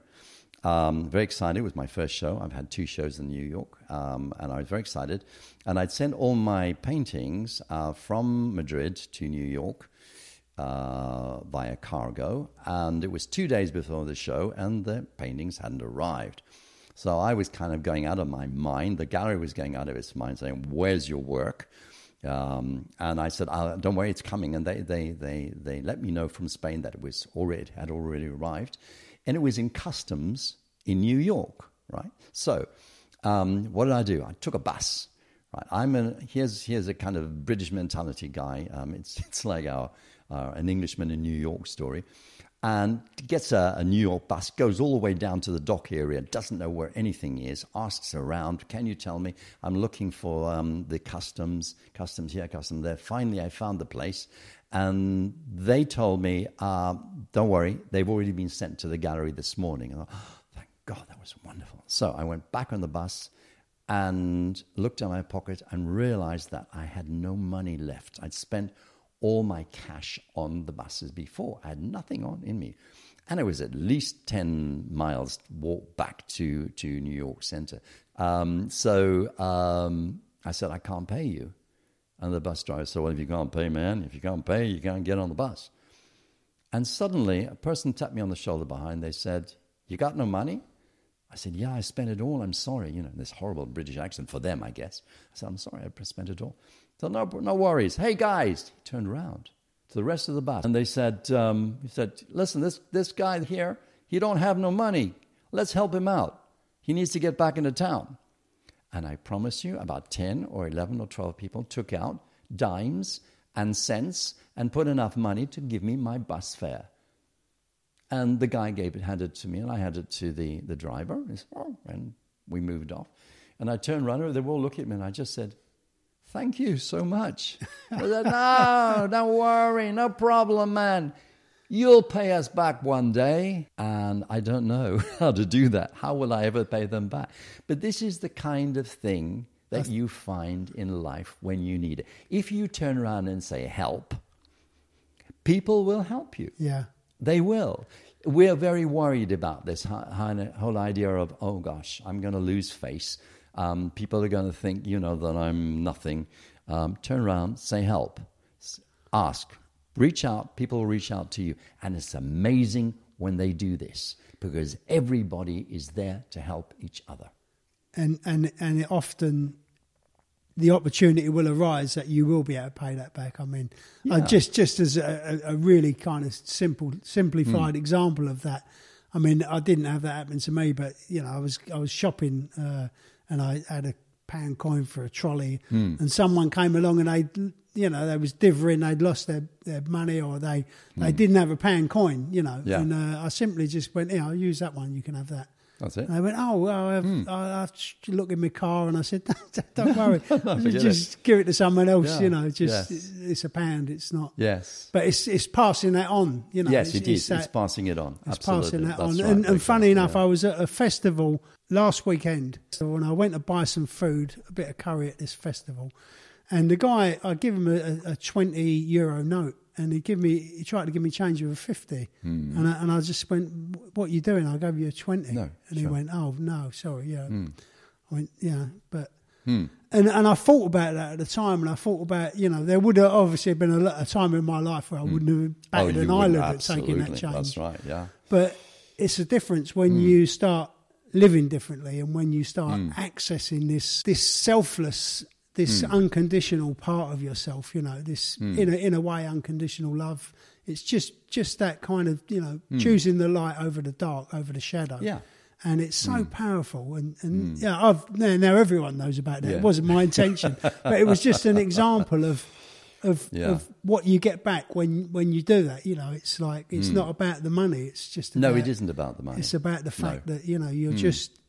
Um, very excited. It was my first show. I've had two shows in New York, um, and I was very excited. And I'd sent all my paintings uh, from Madrid to New York uh, via cargo, and it was two days before the show, and the paintings hadn't arrived. So I was kind of going out of my mind. The gallery was going out of its mind, saying, "Where's your work?" Um, and I said, oh, "Don't worry, it's coming." And they, they, they, they let me know from Spain that it was already had already arrived, and it was in customs in New York. Right. So, um, what did I do? I took a bus. Right. I'm a, here's here's a kind of British mentality guy. Um, it's it's like our uh, an Englishman in New York story and gets a, a, New York bus, goes all the way down to the dock area, doesn't know where anything is, asks around, can you tell me? I'm looking for um, the customs, customs here, customs there. Finally, I found the place, and they told me, uh, don't worry, they've already been sent to the gallery this morning. And I thought, oh, thank God, that was wonderful. So I went back on the bus and looked in my pocket and realized that I had no money left. I'd spent all my cash on the buses before. I had nothing on in me. And it was at least 10 miles walk back to, to New York Center. Um, so um, I said, I can't pay you. And the bus driver said, Well, if you can't pay, man, if you can't pay, you can't get on the bus. And suddenly, a person tapped me on the shoulder behind. They said, You got no money? I said, Yeah, I spent it all. I'm sorry. You know, this horrible British accent for them, I guess. I said, I'm sorry, I spent it all. So no, no worries. Hey guys, he turned around to the rest of the bus and they said, um, he said, listen, this this guy here, he don't have no money. Let's help him out. He needs to get back into town. And I promise you, about ten or eleven or twelve people took out dimes and cents and put enough money to give me my bus fare. And the guy gave it, handed it to me, and I handed it to the, the driver. Said, oh, and we moved off. And I turned around, and they were all looking at me, and I just said, Thank you so much. I said, No, don't worry, no problem, man. You'll pay us back one day. And I don't know how to do that. How will I ever pay them back? But this is the kind of thing that you find in life when you need it. If you turn around and say, help, people will help you. Yeah. They will. We're very worried about this whole idea of, oh gosh, I'm going to lose face. Um, people are going to think, you know, that I'm nothing. Um, turn around, say help, ask, reach out. People will reach out to you. And it's amazing when they do this because everybody is there to help each other. And, and, and it often the opportunity will arise that you will be able to pay that back. I mean, yeah. uh, just just as a, a, really kind of simple, simplified mm. example of that. I mean, I didn't have that happen to me, but you know, I was I was shopping uh, and I had a pound coin for a trolley, mm. and someone came along and they, you know, they was divering, they'd lost their, their money or they they mm. didn't have a pound coin, you know, yeah. and uh, I simply just went, yeah, I'll use that one, you can have that. That's it. And I went, oh, well, I, have, mm. I, I look in my car and I said, don't worry, just it. give it to someone else. Yeah. You know, just yes. it's a pound. It's not. Yes. But it's it's passing that on. You know. Yes, it's, it is. It's, that, it's passing it on. It's Absolutely. passing that That's on. Right. And, and funny enough, yeah. I was at a festival last weekend. So when I went to buy some food, a bit of curry at this festival, and the guy, I give him a, a twenty euro note and he give me he tried to give me change of a 50 mm. and, I, and I just went what are you doing I gave you a 20 no, and sure. he went oh no sorry yeah mm. I went yeah but mm. and and I thought about that at the time and I thought about you know there would have obviously been a, lot of time in my life where I hmm. wouldn't have batted oh, an eyelid at taking that change that's right yeah but it's a difference when hmm. you start living differently and when you start hmm. accessing this this selfless this mm. unconditional part of yourself, you know, this mm. in a in a way unconditional love. It's just just that kind of you know mm. choosing the light over the dark, over the shadow. Yeah. And it's so hmm. powerful, and, and hmm. yeah, I've now, now everyone knows about that. Yeah. It wasn't my intention, but it was just an example of of, yeah. of what you get back when when you do that. You know, it's like it's mm. not about the money. It's just about, no, it isn't about the money. It's about the fact no. that you know you're mm. just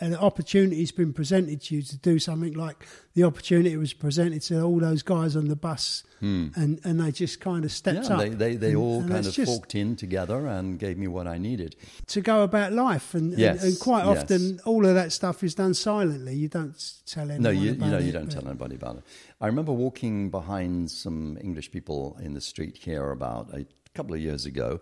an opportunity's been presented to you to do something like the opportunity was presented to all those guys on the bus, hmm. and, and they just kind of stepped yeah, up. They, they, they and, all and kind of forked in together and gave me what I needed. To go about life. And, yes, and, and, quite often, all of that stuff is done silently. You don't tell anyone No, you, you know, it, you don't tell anybody about it. I remember walking behind some English people in the street here about a couple of years ago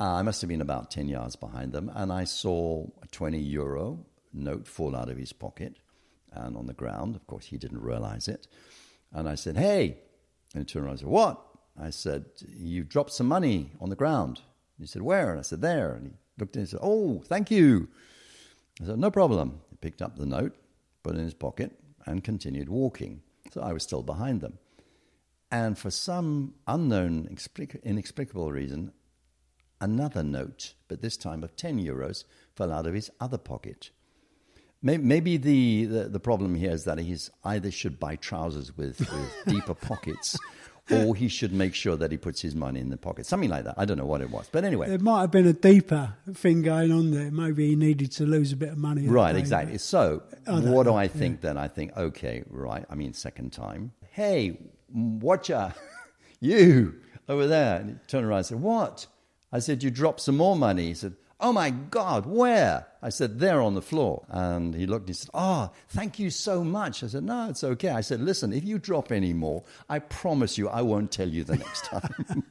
Uh, I must have been about 10 yards behind them, and I saw a 20 euro note fall out of his pocket and on the ground. Of course, he didn't realize it. And I said, Hey. And he turned around and said, What? I said, You dropped some money on the ground. He said, Where? And I said, There. And he looked and said, Oh, thank you. I said, No problem. He picked up the note, put it in his pocket, and continued walking. So I was still behind them. And for some unknown, inexplicable reason, another note, but this time of 10 euros, fell out of his other pocket. Maybe the, the, the, problem here is that he either should buy trousers with, with deeper pockets or he should make sure that he puts his money in the pocket. Something like that. I don't know what it was. But anyway. There might have been a deeper thing going on there. Maybe he needed to lose a bit of money. Right, exactly. So what do I think yeah. then? I think, okay, right. I mean, second time. Hey, watcher, you over there. And he turned around and said, What? I said, You dropped some more money. He said, Oh my God, where? I said, There on the floor. And he looked and he said, Oh, thank you so much. I said, No, it's okay. I said, Listen, if you drop any more, I promise you I won't tell you the next time.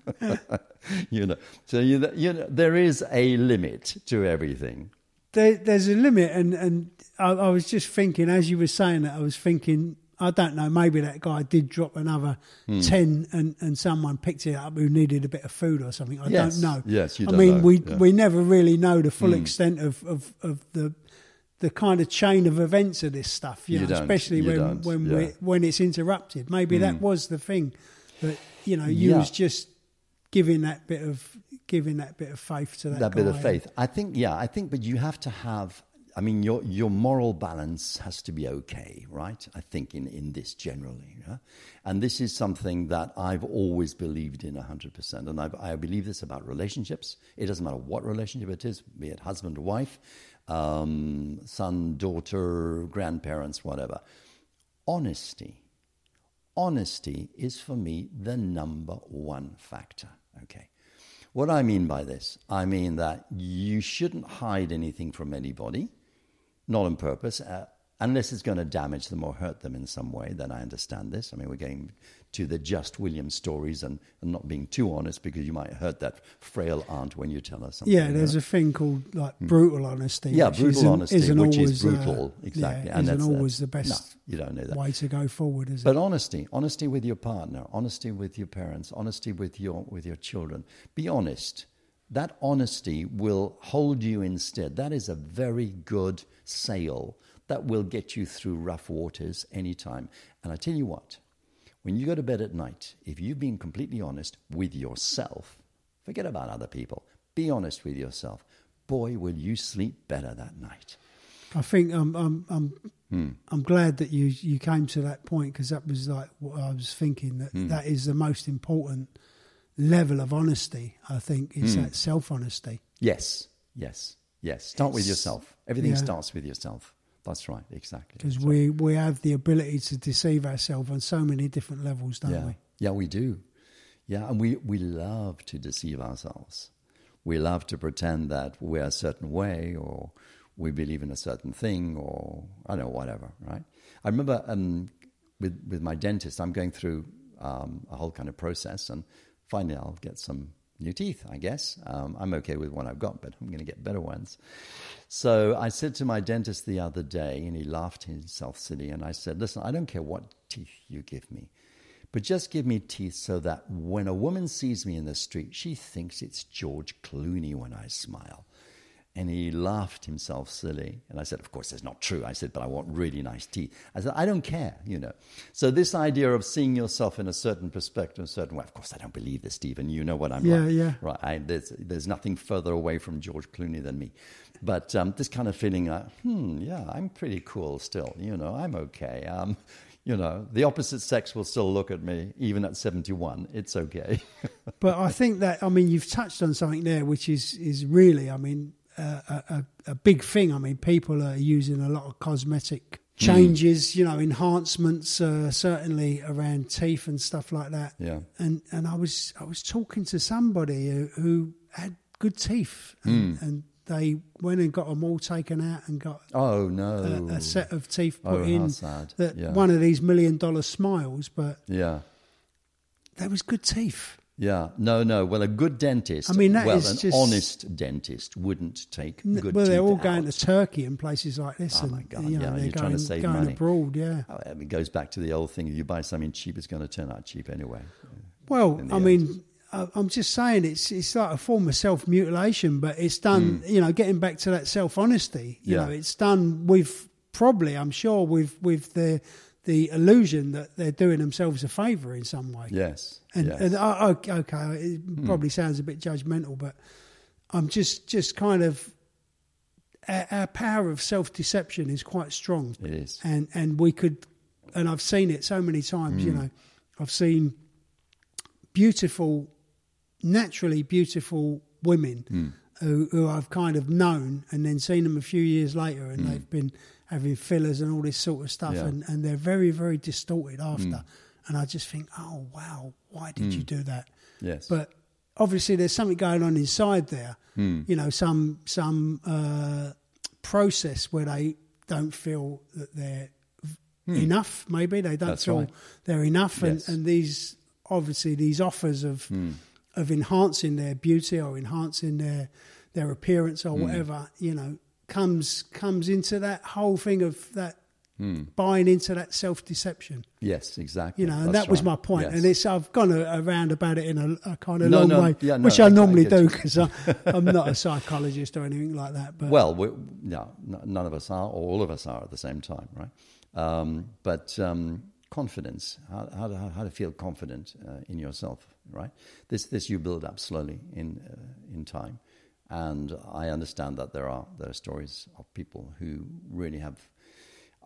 you know, so you, you know, there is a limit to everything. There, there's a limit. And, and I, I was just thinking, as you were saying that, I was thinking, I don't know. Maybe that guy did drop another mm. ten, and, and someone picked it up who needed a bit of food or something. I yes. don't know. Yes, you I mean, know. we yeah. we never really know the full mm. extent of, of, of the the kind of chain of events of this stuff. You, you know, especially you when don't. when yeah. we when it's interrupted. Maybe mm. that was the thing that you know you yeah. was just giving that bit of giving that bit of faith to that, that guy. bit of faith. I think, yeah, I think, but you have to have I mean, your, your moral balance has to be okay, right? I think in, in this generally. Yeah? And this is something that I've always believed in 100%. And I've, I believe this about relationships. It doesn't matter what relationship it is, be it husband or wife, um, son, daughter, grandparents, whatever. Honesty. Honesty is for me the number one factor, okay? What I mean by this, I mean that you shouldn't hide anything from anybody not on purpose, uh, unless it's going to damage them or hurt them in some way, then I understand this. I mean, we're getting to the Just Williams stories and, and not being too honest because you might hurt that frail aunt when you tell her something. Yeah, there's a thing called like hmm. brutal honesty. Yeah, brutal isn't, honesty, isn't which always, is brutal, uh, exactly. Yeah, and isn't that's always uh, the best no, you don't know that. way to go forward, is but it? But honesty, honesty with your partner, honesty with your parents, honesty with your with your children. Be honest. That honesty will hold you instead. That is a very good sail that will get you through rough waters anytime. And I tell you what, when you go to bed at night, if you've been completely honest with yourself, forget about other people, be honest with yourself, boy, will you sleep better that night. I think I'm I'm I'm, hmm. I'm glad that you you came to that point because that was like what I was thinking that hmm. that is the most important level of honesty. I think is hmm. that self honesty. Yes, yes, yes. Start it's, with yourself. Everything yeah. starts with yourself. That's right, exactly. Because we, right. we have the ability to deceive ourselves on so many different levels, don't yeah. we? Yeah, we do. Yeah, and we, we love to deceive ourselves. We love to pretend that we're a certain way or we believe in a certain thing or I don't know, whatever, right? I remember um, with, with my dentist, I'm going through um, a whole kind of process and finally I'll get some new teeth, I guess. Um, I'm okay with what I've got, but I'm going to get better ones. So I said to my dentist the other day, and he laughed himself silly, and I said, Listen, I don't care what teeth you give me, but just give me teeth so that when a woman sees me in the street, she thinks it's George Clooney when I smile. And he laughed himself silly. And I said, Of course, that's not true. I said, But I want really nice teeth. I said, I don't care, you know. So, this idea of seeing yourself in a certain perspective, a certain way, of course, I don't believe this, Stephen. You know what I'm yeah, like. Yeah, Right. I, there's, there's nothing further away from George Clooney than me. But um, this kind of feeling like, hmm, yeah, I'm pretty cool still. You know, I'm okay. Um, you know, the opposite sex will still look at me even at 71. It's okay. but I think that, I mean, you've touched on something there, which is, is really, I mean, a, a, a, big thing. I mean, people are using a lot of cosmetic changes, mm. you know, enhancements, uh, certainly around teeth and stuff like that. Yeah. And and I was I was talking to somebody who, who had good teeth, and, mm. and, they went and got them all taken out and got oh no a, a set of teeth put oh, in. That yeah. one of these million dollar smiles, but yeah, there was good teeth. Yeah, no, no. Well, a good dentist. I mean, that well, is an just- honest dentist wouldn't take N- good well, they're all going out. to Turkey and places like this, Oh, and my God, you know, yeah, they're you're going, trying to save going money. abroad. Yeah. Oh, It goes back to the old thing: if you buy something cheap, it's going to turn out cheap anyway. Well, I end. mean, I'm just saying it's it's like a form of self mutilation, but it's done. Hmm. You know, getting back to that self honesty. You. Yeah. know, it's done with probably, I'm sure, with with the the illusion that they're doing themselves a favour in some way. Yes, And, yes. and I, I- okay, it hmm. probably sounds a bit judgmental, but I'm just just kind of our, our power of self deception is quite strong, it is. and and we could, and I've seen it so many times. You hmm. know, I've seen beautiful, naturally beautiful women hmm. who, who I've kind of known, and then seen them a few years later, and they've been having fillers and all this sort of stuff, Yeah. and, and they're very very distorted after. And I just think, oh wow, why did you do that? Yes, But obviously, there's something going on inside there. Hmm. You know, some some uh, process where they don't feel that they're enough. Maybe they don't Hmm. That's feel right. they're enough, Yes. Hmm. and, and these obviously these offers of of enhancing their beauty or enhancing their their appearance Hmm. or whatever, you know, comes comes into that whole thing of that Hmm. buying into that self deception. yes, exactly. You know, and That's that was right. my point. Yes. And it's I've gone a, around about it in a, a kind of No, long no, way, yeah, no, which I- I normally do because I'm not a psychologist or anything like that. But Well, we, no, none of us are, or all of us are at the same time, right? Um, but um, confidence, how, how, to, how to feel confident uh, in yourself, right? This, this you build up slowly in, uh, in time. And I understand that there are, there are stories of people who really have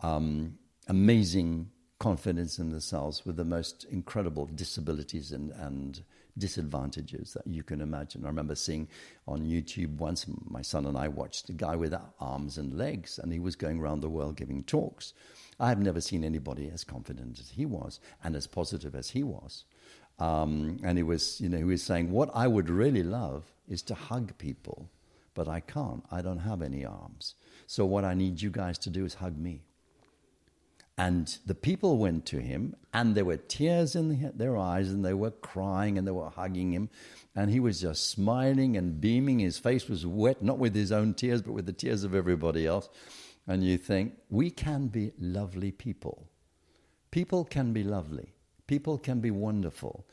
um, amazing confidence in themselves with the most incredible disabilities and, and disadvantages that you can imagine. I remember seeing on YouTube once, my son and I watched a guy without arms and legs, and he was going around the world giving talks. I have never seen anybody as confident as he was and as positive as he was. Um, and he was, you know, he was saying, What I would really love is to hug people, but I can't. I don't have any arms. So what I need you guys to do is hug me. And the people went to him, and there were tears in the- their eyes, and they were crying, and they were hugging him. And he was just smiling and beaming. His face was wet, not with his own tears, but with the tears of everybody else. And you think, we can be lovely people. People can be lovely. People can be wonderful.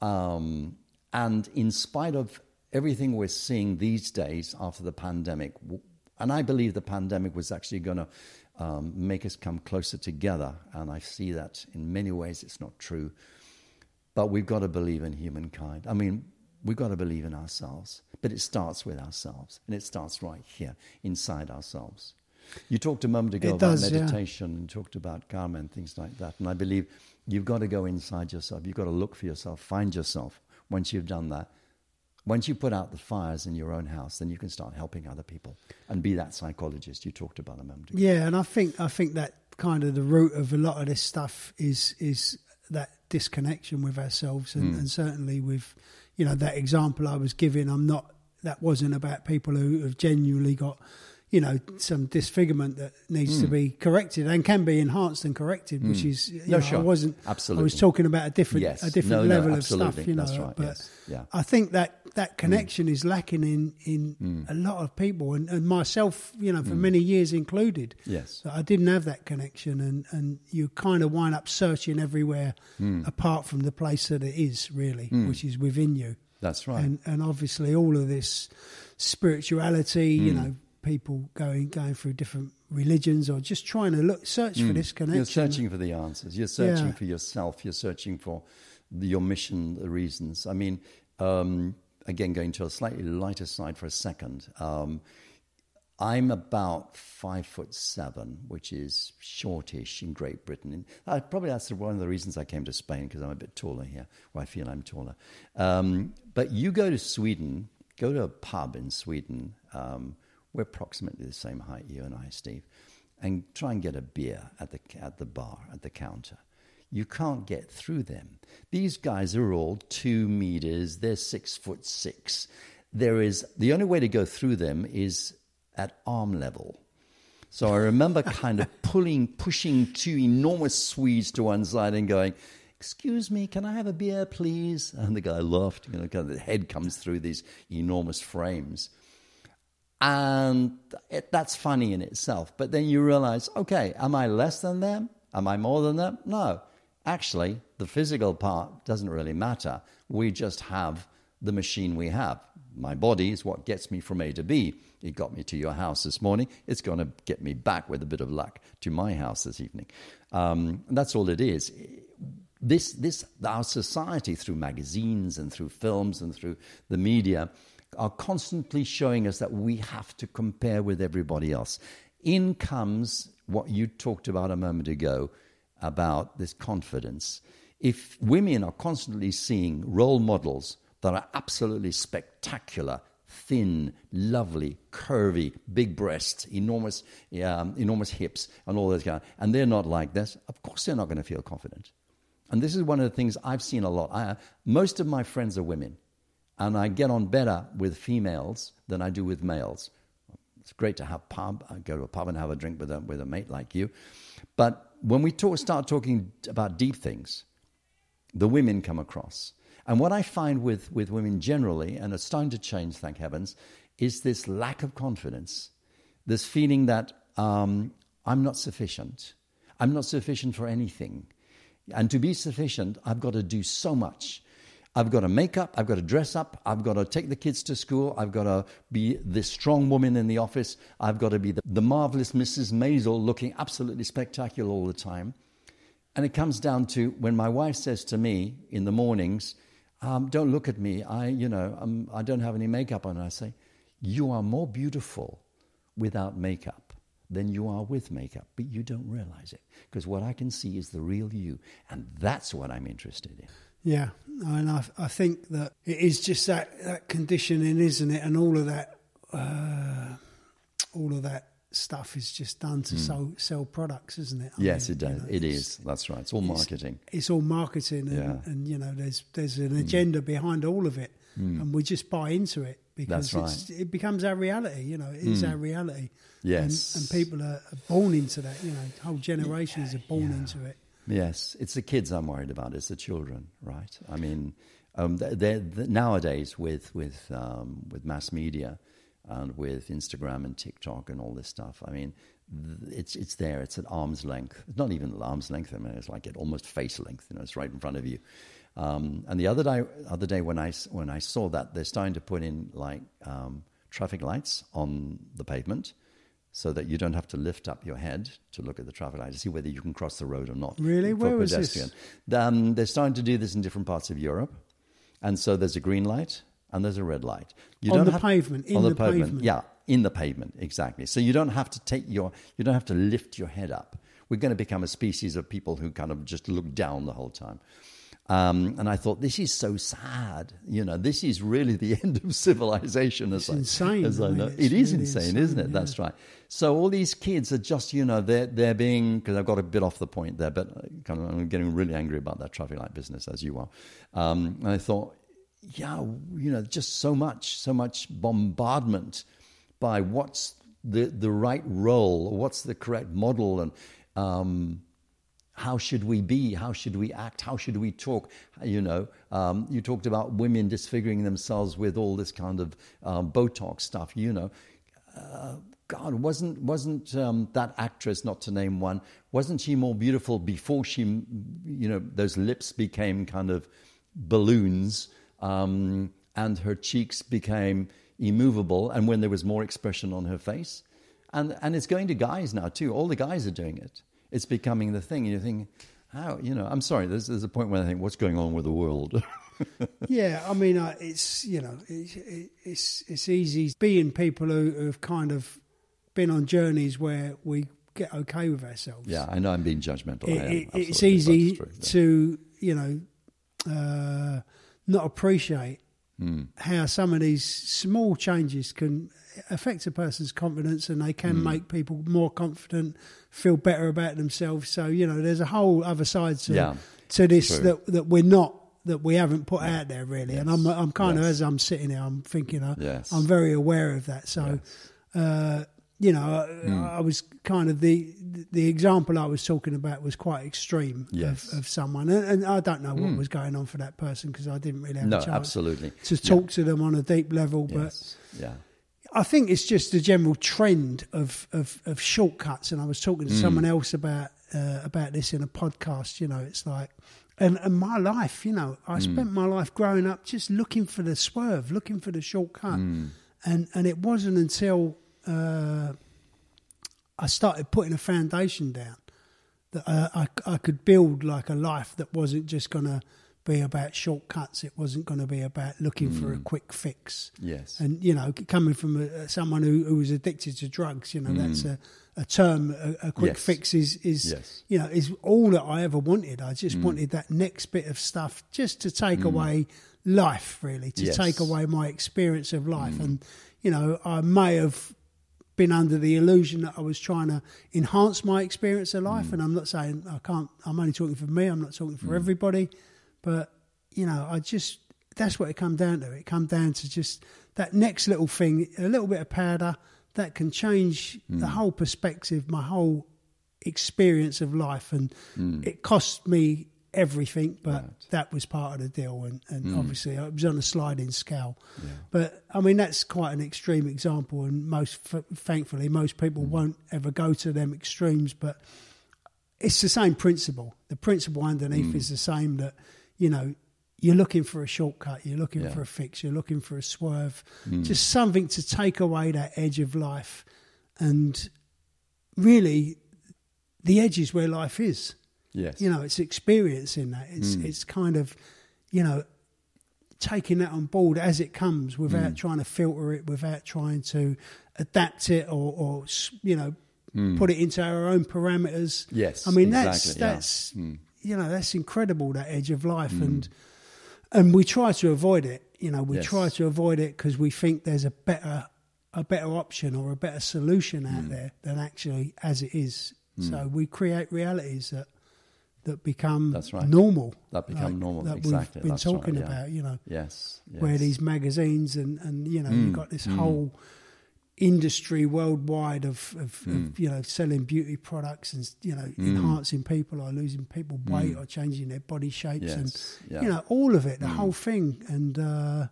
Um, and in spite of everything we're seeing these days after the pandemic, and I believe the pandemic was actually going to um, make us come closer together, and I see that in many ways it's not true. But we've got to believe in humankind. I mean, we've got to believe in ourselves. But it starts with ourselves, and it starts right here, inside ourselves. You talked a moment ago It about does, yeah. meditation and talked about karma and things like that. And I believe you've got to go inside yourself. You've got to look for yourself, find yourself. Once you've done that, once you put out the fires in your own house, then you can start helping other people and be that psychologist you talked about a moment ago. yeah, and I think I think that kind of the root of a lot of this stuff is is that disconnection with ourselves, and, hmm. and certainly with you know that example I was giving. I'm not that wasn't about people who have genuinely got you know some disfigurement that needs to be corrected and can be enhanced and corrected, which is you No, know, sure. I wasn't absolutely. I was talking about a different Yes. a different No, no, level of stuff, you know. That's right, But yes. Yeah. I think that that connection is lacking in in a lot of people, and, and myself, you know, for many years included. Yes. So I didn't have that connection, and, and you kind of wind up searching everywhere apart from the place that it is really, which is within you. That's right. And and obviously all of this spirituality, Hmm. you know, people going going through different religions or just trying to look search for this connection. You're searching for the answers. You're searching Yeah. for yourself. You're searching for the, your mission, the reasons. I mean, um, again, going to a slightly lighter side for a second. Um, I'm about five foot seven, which is shortish in Great Britain. And uh, probably that's one of the reasons I came to Spain because I'm a bit taller here, or I feel I'm taller. Um, but you go to Sweden, go to a pub in Sweden. Um, we're approximately the same height, you and I, Steve, and try and get a beer at the at the bar at the counter. You can't get through them. These guys are all two meters. They're six foot six. There is the only way to go through them is at arm level. So I remember kind of pulling, pushing two enormous Swedes to one side and going, excuse me, can I have a beer, please? And the guy laughed. You know, kind of the head comes through these enormous frames. And it, that's funny in itself. But then you realize, okay, am I less than them? Am I more than them? No. Actually, the physical part doesn't really matter. We just have the machine we have. My body is what gets me from A to B. It got me to your house this morning. It's going to get me back with a bit of luck to my house this evening. Um, that's all it is. This, this, our society, through magazines and through films and through the media, are constantly showing us that we have to compare with everybody else. In comes what you talked about a moment ago about this confidence. If women are constantly seeing role models that are absolutely spectacular, thin, lovely, curvy, big breasts, enormous, um, enormous hips, and all those kind, of, and they're not like this, of course they're not going to feel confident. And this is one of the things I've seen a lot. I, most of my friends are women, and I get on better with females than I do with males. It's great to have pub. I go to a pub and have a drink with a, with a mate like you. But when we talk, start talking about deep things, the women come across. And what I find with, with women generally, and it's starting to change, thank heavens, is this lack of confidence, this feeling that um, I'm not sufficient. I'm not sufficient for anything. And to be sufficient, I've got to do so much. I've got to make up, I've got to dress up, I've got to take the kids to school, I've got to be this strong woman in the office, I've got to be the, the marvelous Mrs. Maisel looking absolutely spectacular all the time. And it comes down to when my wife says to me in the mornings, um, don't look at me. I, you know, I'm, I don't have any makeup on. I say, you are more beautiful without makeup than you are with makeup, but you don't realize it because what I can see is the real you, and that's what I'm interested in. Yeah, and I, I think that it is just that, that conditioning, isn't it? And all of that, uh, all of that stuff is just done to mm. sell, sell products, isn't it? I yes, mean, it does. You know, it is. That's right. It's all marketing. It's, it's all marketing, and, yeah. and, you know, there's there's an hmm. agenda mm. behind all of it, mm. and we just buy into it because right. it becomes our reality. You know, it is hmm. our reality. Yes, and, and people are, are, born into that. You know, whole generations yeah, are born yeah. into it. Yes, it's the kids I'm worried about. It's the children, right? I mean, um, they're, they're, nowadays with with um, with mass media and with Instagram and TikTok and all this stuff. I mean, it's it's there. It's at arm's length. It's not even arm's length. I mean, it's like at almost face length. You know, it's right in front of you. Um, and the other day, other day when I when I saw that, they're starting to put in like um, traffic lights on the pavement, so that you don't have to lift up your head to look at the traffic light to see whether you can cross the road or not. Really, where was this? Um, they're starting to do this in different parts of Europe, and so there's a green light and there's a red light. You on the have, pavement, in on the, the pavement. pavement. Yeah, in the pavement, exactly. So you don't have to take your, you don't have to lift your head up. We're going to become a species of people who kind of just look down the whole time. Um, and I thought, this is so sad. You know, this is really the end of civilization. As it's I, insane. As I know. It's it is really insane, insane, isn't it? Yeah. That's right. So all these kids are just, you know, they're, they're being, because I've got a bit off the point there, but I'm getting really angry about that traffic light business, as you are. Um, and I thought, yeah, you know, just so much, so much bombardment by what's the, the right role, what's the correct model, and um, how should we be, how should we act, how should we talk. You know, um, you talked about women disfiguring themselves with all this kind of um, Botox stuff. You know, uh, God, wasn't wasn't um, that actress, not to name one, wasn't she more beautiful before she, you know, those lips became kind of balloons? um, and her cheeks became immovable, and when there was more expression on her face. And, and it's going to guys now too. All the guys are doing it. It's becoming the thing. And you think, how, you know, I'm sorry, there's, there's a point where I think, what's going on with the world? yeah, I mean, uh, it's, you know, it, it's, it's easy being people who have kind of been on journeys where we get okay with ourselves. Yeah, I know I'm being judgmental. It, it's easy to, you know, uh, not appreciate mm. how some of these small changes can affect a person's confidence and they can mm. make people more confident, feel better about themselves. So, you know, there's a whole other side to, yeah, to this that, that we're not that we haven't put yeah. out there really. Yes. And I'm I'm kind yes. of as I'm sitting here, I'm thinking uh, yes. I'm very aware of that. So, yes. uh, you know, I, I was kind of the the example I was talking about was quite extreme Yes. of, of someone, and, and I don't know what hmm. was going on for that person because I didn't really have No, a chance absolutely. to talk to them on a deep level. But Yeah. I think it's just the general trend of, of, of shortcuts. And I was talking to hmm. someone else about uh, about this in a podcast. You know, it's like, and, and my life. You know, I spent my life growing up just looking for the swerve, looking for the shortcut, and and it wasn't until uh, I started putting a foundation down that uh, I I could build like a life that wasn't just gonna be about shortcuts. It wasn't going to be about looking for a quick fix. Yes. And you know, coming from a, someone who, who was addicted to drugs, you know, that's a, a term. A, a quick Mm. Yes. fix is is Yes. you know is all that I ever wanted. I just wanted that next bit of stuff just to take away life, really, to Yes. take away my experience of life. And you know, I may have been under the illusion that I was trying to enhance my experience of life. Mm. And I'm not saying I can't. I'm only talking for me. I'm not talking for mm. everybody. But you know, I just that's what it come down to. It come down to just that next little thing, a little bit of powder that can change mm. the whole perspective, my whole experience of life, and it cost me everything, but that was part of the deal. And, and mm. obviously, it was on a sliding scale. But I mean, that's quite an extreme example, and most f- thankfully, most people mm. won't ever go to them extremes, but it's the same principle. The principle underneath mm. is the same that, you know, you're looking for a shortcut, you're looking Yeah. for a fix, you're looking for a swerve, just something to take away that edge of life. And really, the edge is where life is. Yes. You know, it's experiencing that. It's mm. it's kind of, you know, taking that on board as it comes without mm. trying to filter it, without trying to adapt it or, or you know, mm. put it into our own parameters. Yes, I mean that's exactly, yeah. that's you know that's incredible that edge of life and and we try to avoid it. You know, we Yes. try to avoid it because we think there's a better a better option or a better solution Mm. out there than actually as it is. So we create realities that that become That's right. normal. That become like, normal, That exactly, we've been that's right, talking yeah. about. You know, Yes. yes. where these magazines and and you know Mm. you've got this whole industry worldwide of, of, Mm. of you know selling beauty products and you know enhancing people or losing people weight or changing their body shapes Mm. Yes, and yeah. Mm. you know all of it the whole thing and uh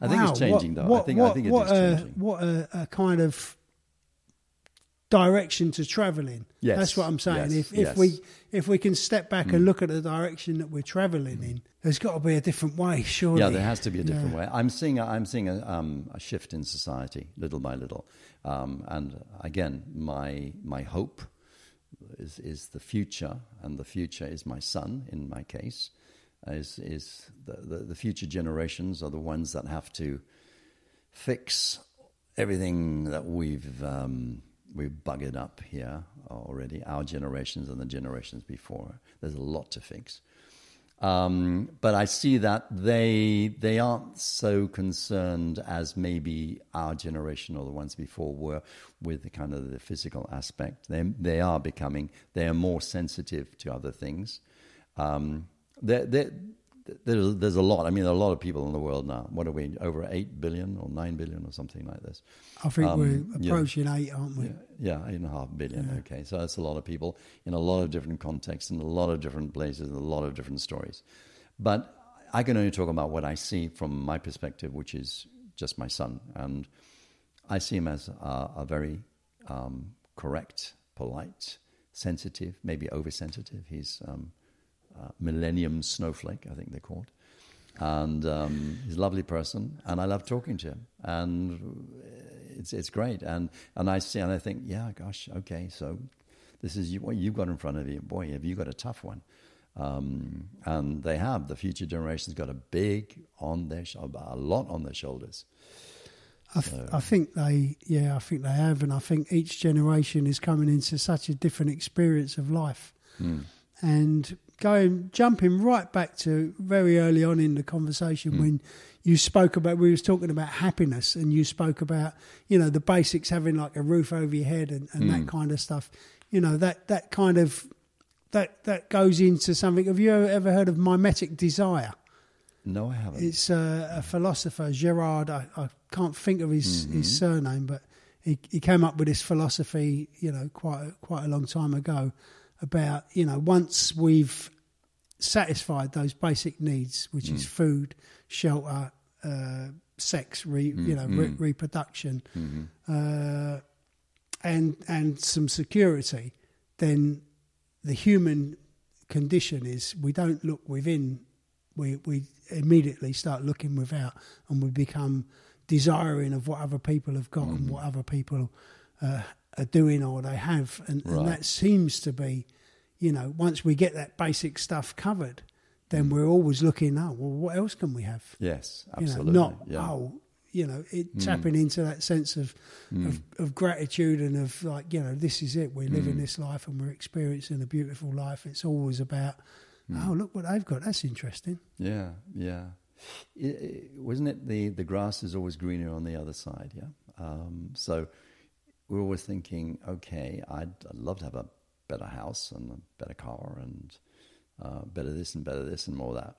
I think it's changing, what, though. what, I think what, I think it is what a, changing. what a, a kind of direction to travel in Yes, that's what i'm saying yes, if if yes. Mm. we if we can step back and look at the direction that we're traveling in there's got to be a different way surely Yeah, there has to be a different Yeah. way. I'm seeing a, I'm seeing a, um, a shift in society, little by little, um, and again, my my hope is is the future, and the future is my son. In my case, is is the, the, the future generations are the ones that have to fix everything that we've um, we've buggered up here already. Our generations and the generations before. There's a lot to fix. Um, but I see that they they aren't so concerned as maybe our generation or the ones before were with the kind of the physical aspect. They they are becoming they are more sensitive to other things. Um, they they there's, there's a lot. I mean, there are a lot of people in the world now. What are we over eight billion or nine billion or something like this? i think Um, we're yeah. approaching eight aren't we Yeah, eight and a half billion. Okay, so that's a lot of people in a lot of different contexts, in a lot of different places, in a lot of different stories. But I can only talk about what I see from my perspective, which is just my son, and I see him as a, a very um, correct, polite, sensitive, maybe oversensitive. He's um, uh, Millennium Snowflake, I think they're called. And um, he's a lovely person, and I love talking to him. And it's it's great. And and I see and I think, yeah, gosh, okay, so this is what you've got in front of you. Boy, have you got a tough one. Um, and they have the future generations got a big on their sh- a lot on their shoulders. I, th- I think they, yeah, I think they have, and I think each generation is coming into such a different experience of life, and going jumping right back to very early on in the conversation when you spoke about we was talking about happiness, and you spoke about you know the basics having like a roof over your head and, and that kind of stuff. You know that that kind of that that goes into something. Have you ever heard of mimetic desire? No, I haven't. It's uh, a philosopher, Gerard. I, I can't think of his, Mm-hmm. his surname, but he, he came up with this philosophy, you know, quite quite a long time ago, about you know once we've satisfied those basic needs, which is food, shelter, uh, sex, re, you know, re- reproduction, uh, and and some security, then the human condition is we don't look within, we we immediately start looking without, and we become desiring of what other people have got and what other people uh, are doing or they have, and, Right. and that seems to be, you know, once we get that basic stuff covered, then we're always looking. Oh, well, what else can we have? Yes, you absolutely. know, not yeah. Mm. oh, you know, it, tapping into that sense of, of of gratitude and of like, you know, this is it. We're Mm. living this life and we're experiencing a beautiful life. It's always about, Mm. oh, look what they've got. That's interesting. Yeah, yeah. I- I- wasn't it the, the grass is always greener on the other side? Yeah. Um, so we're always thinking, okay, I'd, I'd love to have a better house and a better car and uh, better this and better this and more that.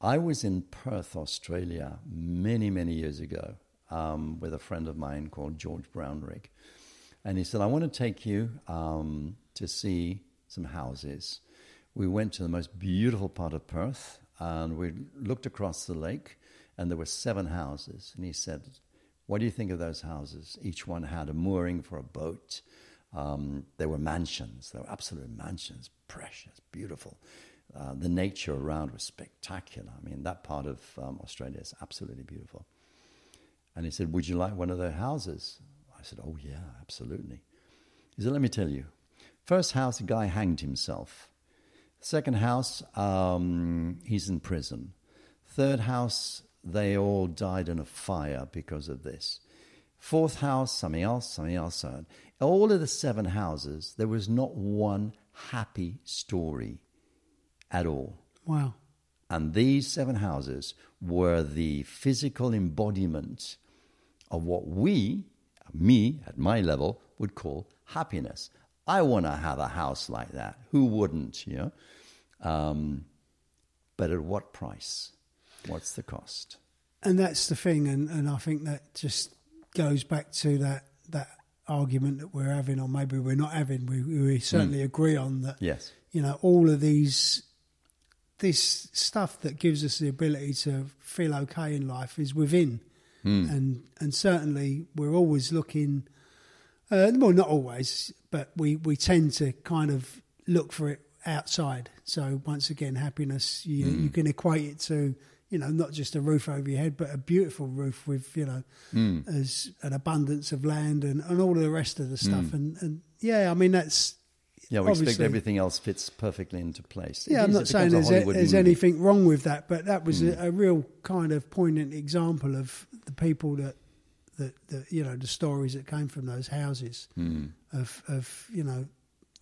I was in Perth, Australia, many, many years ago um, with a friend of mine called George Brownrigg. And he said, I want to take you um, to see some houses. We went to the most beautiful part of Perth and we looked across the lake and there were seven houses. And he said, What do you think of those houses? Each one had a mooring for a boat. Um, they were mansions, they were absolute mansions, precious, beautiful. Uh, the nature around was spectacular. I mean, that part of um, Australia is absolutely beautiful. And he said, Would you like one of their houses? I said, Oh, yeah, absolutely. He said, Let me tell you. First house, a guy hanged himself. Second house, um, he's in prison. Third house, they all died in a fire because of this. Fourth house, something else, something else. All of the seven houses, there was not one happy story at all. Wow. And these seven houses were the physical embodiment of what we, me at my level, would call happiness. I want to have a house like that. Who wouldn't, you know? Um, but at what price? What's the cost? And that's the thing. And, and I think that just goes back to that, that argument that we're having, or maybe we're not having. We, we hmm. certainly agree on that. Yes. you know, all of these this stuff that gives us the ability to feel okay in life is within, hmm. and and certainly we're always looking. Uh, well, not always, but we we tend to kind of look for it outside. So once again, happiness you hmm. you can equate it to you know not just a roof over your head, but a beautiful roof with you know mm. as an abundance of land and and all of the rest of the mm. stuff. And and yeah, I mean that's Yeah, we expect Obviously. everything else fits perfectly into place. It Yeah, I'm not saying becomes a there's, there's anything wrong with that, but that was a, mm. a real kind of poignant example of the people that, that, that you know, the stories that came from those houses. Hmm. Of, of you know,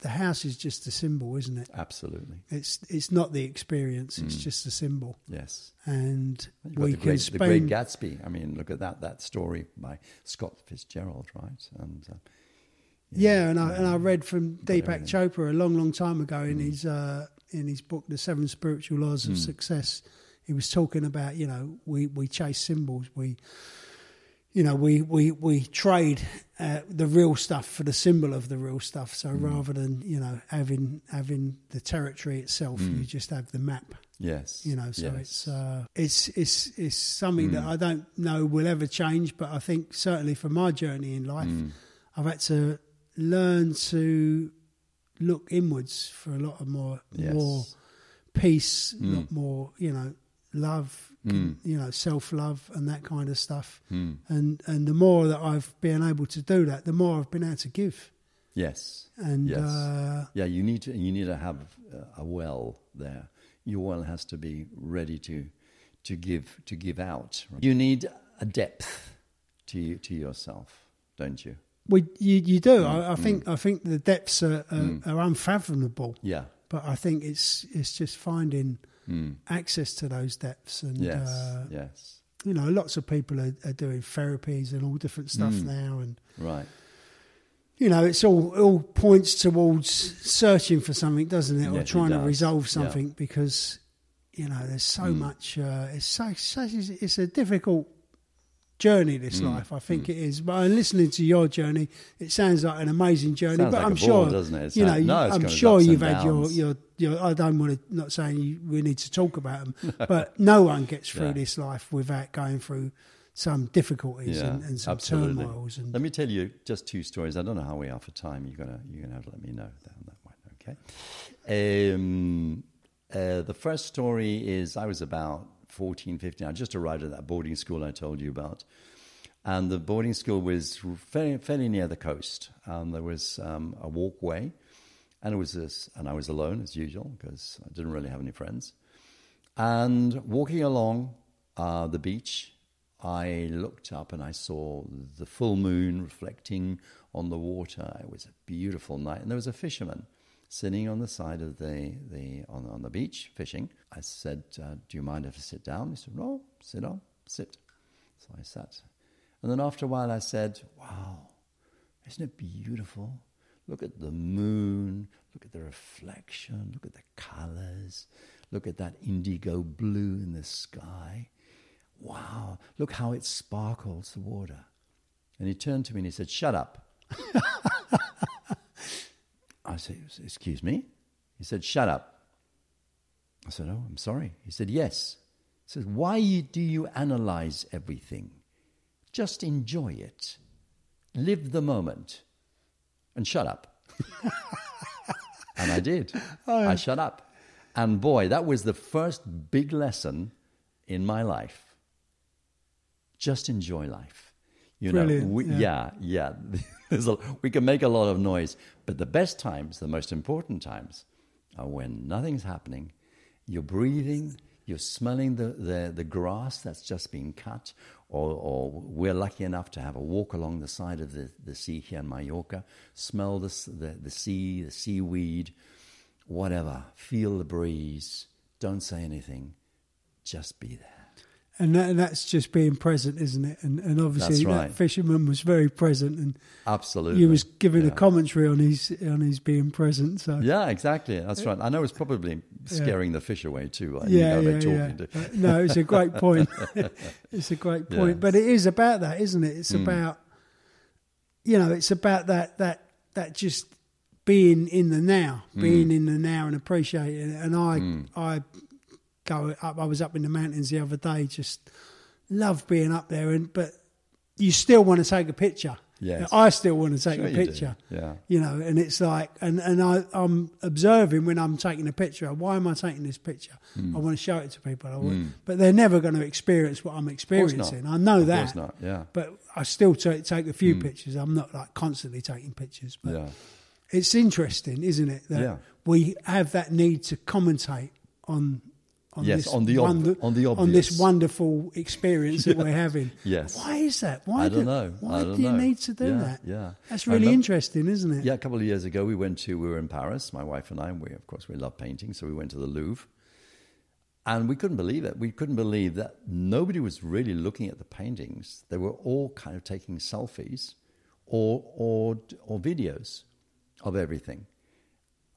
the house is just a symbol, isn't it? Absolutely. It's it's not the experience; it's just a symbol, Yes. and You've we the, can great, the Great Gatsby. I mean, look at that that story by Scott Fitzgerald, right? And uh, Yeah, and I and I read from Deepak. Chopra a long, long time ago Mm. in his uh, in his book, The Seven Spiritual Laws of Success. He was talking about you know we we chase symbols, we you know we we we trade uh, the real stuff for the symbol of the real stuff. So Mm. rather than you know having having the territory itself, you just have the map. yes, You know, so Mm. yes. it's uh, it's it's it's something Mm. that I don't know will ever change, but I think certainly for my journey in life, Mm. I've had to learn to look inwards for a lot of more Yes. Mm. more peace, a lot more you know love, you know self love and that kind of stuff. Mm. And and the more that I've been able to do that, the more I've been able to give. yes, And Yes. uh, yeah. You need to you need to have uh, a well there. Your well has to be ready to to give to give out. You need a depth to to yourself, don't you? we you you do. Mm. I, I think I think the depths are are, are unfathomable. Yeah. but I think it's it's just finding access to those depths, and. Yes. uh, yes. you know, lots of people are, are doing therapies and all different stuff Hmm. now, and Right. you know, it's all all points towards searching for something, doesn't it, or Yes, it trying to resolve Yeah. something because you know there's so Hmm. much. Uh, it's so, so it's a difficult journey, this Mm. life. I think it is. But listening to your journey, it sounds like an amazing journey. Sounds but like I'm sure, ball, doesn't it? It's you know, no, I'm sure you've had your, downs. Your, your. I don't want to. Not saying we need to talk about them, but no one gets through Yeah. this life without going through some difficulties Yeah, and, and some absolutely. turmoils. And Let me tell you just two stories. I don't know how we are for time. You're gonna you're gonna have to let me know on that one. Okay. Um, uh, the first story is I was about 14, 15. I just arrived at that boarding school I told you about, and the boarding school was fairly, fairly near the coast. Um, there was um, a walkway, and it was this, and I was alone as usual because I didn't really have any friends. And walking along uh, the beach, I looked up and I saw the full moon reflecting on the water. It was a beautiful night, and there was a fisherman sitting on the side of the, the on, on the beach fishing. I said, uh, "Do you mind if I sit down?" He said, "No, sit down, sit." So I sat, and then after a while, I said, "Wow, isn't it beautiful? Look at the moon, look at the reflection, look at the colors, look at that indigo blue in the sky. Wow, look how it sparkles, the water. And he turned to me and he said, Shut up. I said, Excuse me? He said, Shut up. I said, Oh, I'm sorry. He said, Yes. He said, Why do you analyze everything? Just enjoy it. Live the moment and shut up. and I did. Oh, I shut up. And boy, that was the first big lesson in my life. Just enjoy life. You Brilliant, know, we, yeah. yeah, yeah. There's a, we can make a lot of noise, but the best times, the most important times, are when nothing's happening. You're breathing, you're smelling the, the, the grass that's just been cut, or, or we're lucky enough to have a walk along the side of the, the sea here in Mallorca, smell the, the, the sea, the seaweed, whatever, feel the breeze, don't say anything, just be there. And, that, and that's just being present, isn't it? And, and obviously, right. that fisherman was very present, and Absolutely. he was giving a commentary on his on his being present. So Yeah, exactly. That's right. I know it's probably scaring the fish away too. Like yeah, you know, yeah, yeah. to. Uh, no, it's a great point. it's a great point, Yes. but it is about that, isn't it? It's Mm. about you know, it's about that that that just being in the now, Mm. being in the now and appreciating it. And I I go up. I was up in the mountains the other day. Just love being up there, and but you still want to take a picture. Yes. I still want to take Sure a you picture Yeah. you know, and it's like, and and I, I'm observing when I'm taking a picture. Why am I taking this picture? Hmm. I want to show it to people, I want, but they're never going to experience what I'm Of course not. experiencing. I know that, not. Yeah. but I still take take a few pictures. I'm not like constantly taking pictures, but Yeah. it's interesting, isn't it? That Yeah. we have that need to commentate on. On Yes, this on the ob- wonder- on the on this wonderful experience that we're having. Yes. Why is that? Why I do, don't know. Why I don't do you know. need to do Yeah, that? yeah. That's really remem- interesting, isn't it? Yeah, a couple of years ago, we went to, we were in Paris, my wife and I, and we, of course, we love painting, so we went to the Louvre. And we couldn't believe it. We couldn't believe that nobody was really looking at the paintings. They were all kind of taking selfies or, or, or videos of everything.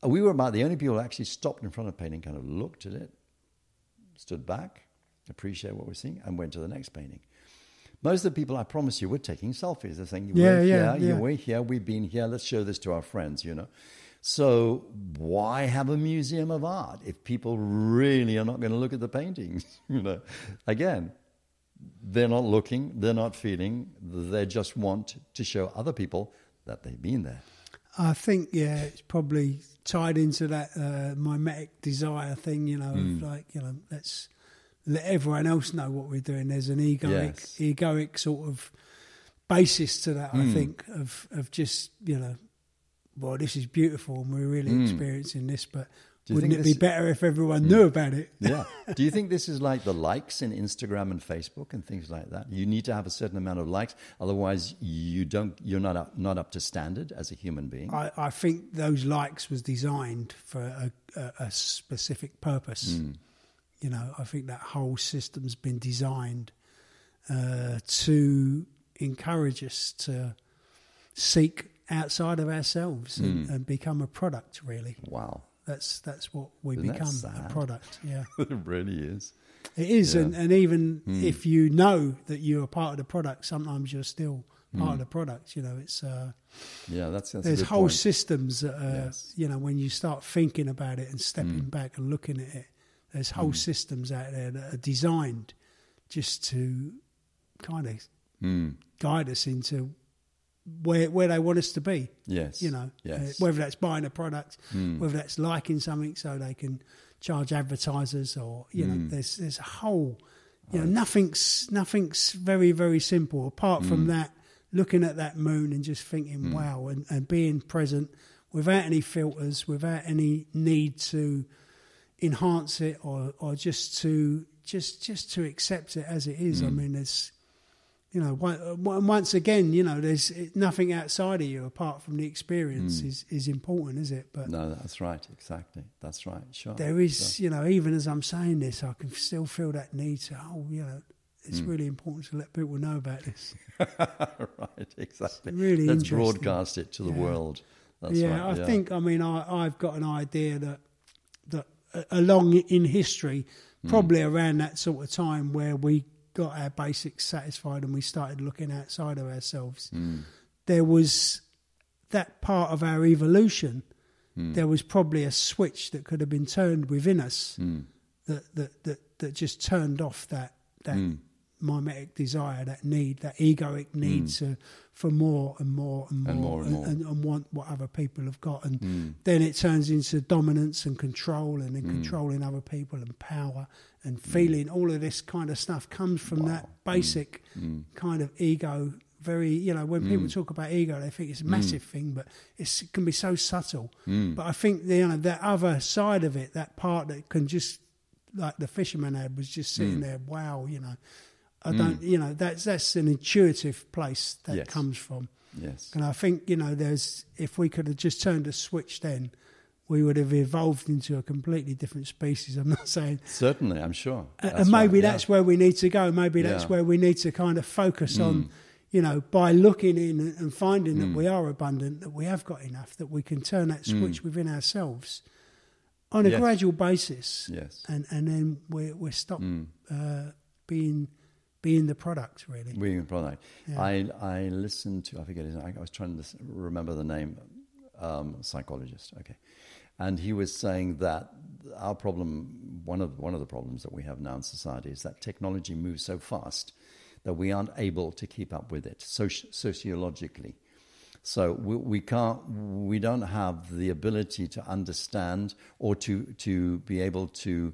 We were about the only people who actually stopped in front of a painting, kind of looked at it, stood back, appreciated what we're seeing, and went to the next painting. Most of the people, I promise you, were taking selfies. They're saying, Yeah, we're yeah, here, yeah. we're here, we've been here, let's show this to our friends, you know. So why have a museum of art if people really are not going to look at the paintings? you know, again, they're not looking, they're not feeling, they just want to show other people that they've been there. I think yeah, it's probably tied into that uh, mimetic desire thing. You know, Hmm. of like you know, let's let everyone else know what we're doing. There's an egoic, Yes. egoic sort of basis to that. Hmm. I think of of just you know, well, this is beautiful and we're really experiencing this, but Hmm. Wouldn't think it be this- Hmm. better if everyone knew about it? Yeah. Do you think this is like the likes in Instagram and Facebook and things like that? You need to have a certain amount of likes, otherwise you don't. You're not up, not up to standard as a human being. I, I think those likes was designed for a, a, a specific purpose. Hmm. You know, I think that whole system's been designed uh, to encourage us to seek outside of ourselves Hmm. and, and become a product, really. Wow, That's that's what we Isn't become a product. Yeah, it really is. it is, Yeah. and and even Hmm. if you know that you're a part of the product, sometimes you're still part Hmm. of the product. You know, it's uh, Yeah, that's, that's a there's whole point. systems that are, Yes. you know when you start thinking about it and stepping Hmm. back and looking at it. There's whole systems out there that are designed just to kind of Mm. guide us into where where they want us to be. Yes. You know, Yes. uh, whether that's buying a product, Mm. whether that's liking something so they can charge advertisers, or you know, Mm. there's there's a whole, you know, nothing's nothing's very very simple apart from Mm. that. Looking at that moon and just thinking, wow, and, and being present without any filters, without any need to enhance it or or just to just just to accept it as it is. I mean, there's you know, uh, once again, you know, there's nothing outside of you apart from the experience is, is important, is it? But No, that's right. Exactly. That's right. Sure. there is, you know, even as I'm saying this, I can still feel that need to, oh, you know, it's Hmm. really important to let people know about this. right. Exactly. really Let's broadcast it to the Yeah. world. That's yeah, right. I think, I mean, I, I've got an idea that, that along in history, Hmm. probably around that sort of time where we got our basics satisfied and we started looking outside of ourselves, Hmm. there was that part of our evolution. Hmm. There was probably a switch that could have been turned within us Hmm. that, that, that, that just turned off that that mimetic desire, that need, that egoic need to for more and more and more And more and more. and, and want what other people have got, and then it turns into dominance and control, and then controlling other people and power and mm. feeling. All of this kind of stuff comes from that mm. basic mm. kind of ego. Very, you know, when people talk about ego, they think it's a massive thing, but it's, it can be so subtle. But I think the, you know that other side of it, that part that can just like the fisherman had was just Mm. sitting there. Wow, you know, I don't, you know, that's that's an intuitive place that Yes. comes from. Yes. And I think, you know, there's if we could have just turned a switch then, we would have evolved into a completely different species. I'm not saying, Certainly, I'm sure. and maybe right, yeah. that's where we need to go. Maybe that's Yeah. Mm. where we need to kind of focus on, you know, by looking in and finding Mm. that we are abundant, that we have got enough, that we can turn that switch within ourselves on a Yes. gradual basis, Yes. and and then we're we're stopped Mm. uh, being being the product really. Being a product. Yeah. I I listened to I forget his name. I was trying to remember the name. Um, psychologist. Okay, and he was saying that our problem, one of one of the problems that we have now in society, is that technology moves so fast that we aren't able to keep up with it soci- sociologically. So we, we can't, we don't have the ability to understand or to to be able to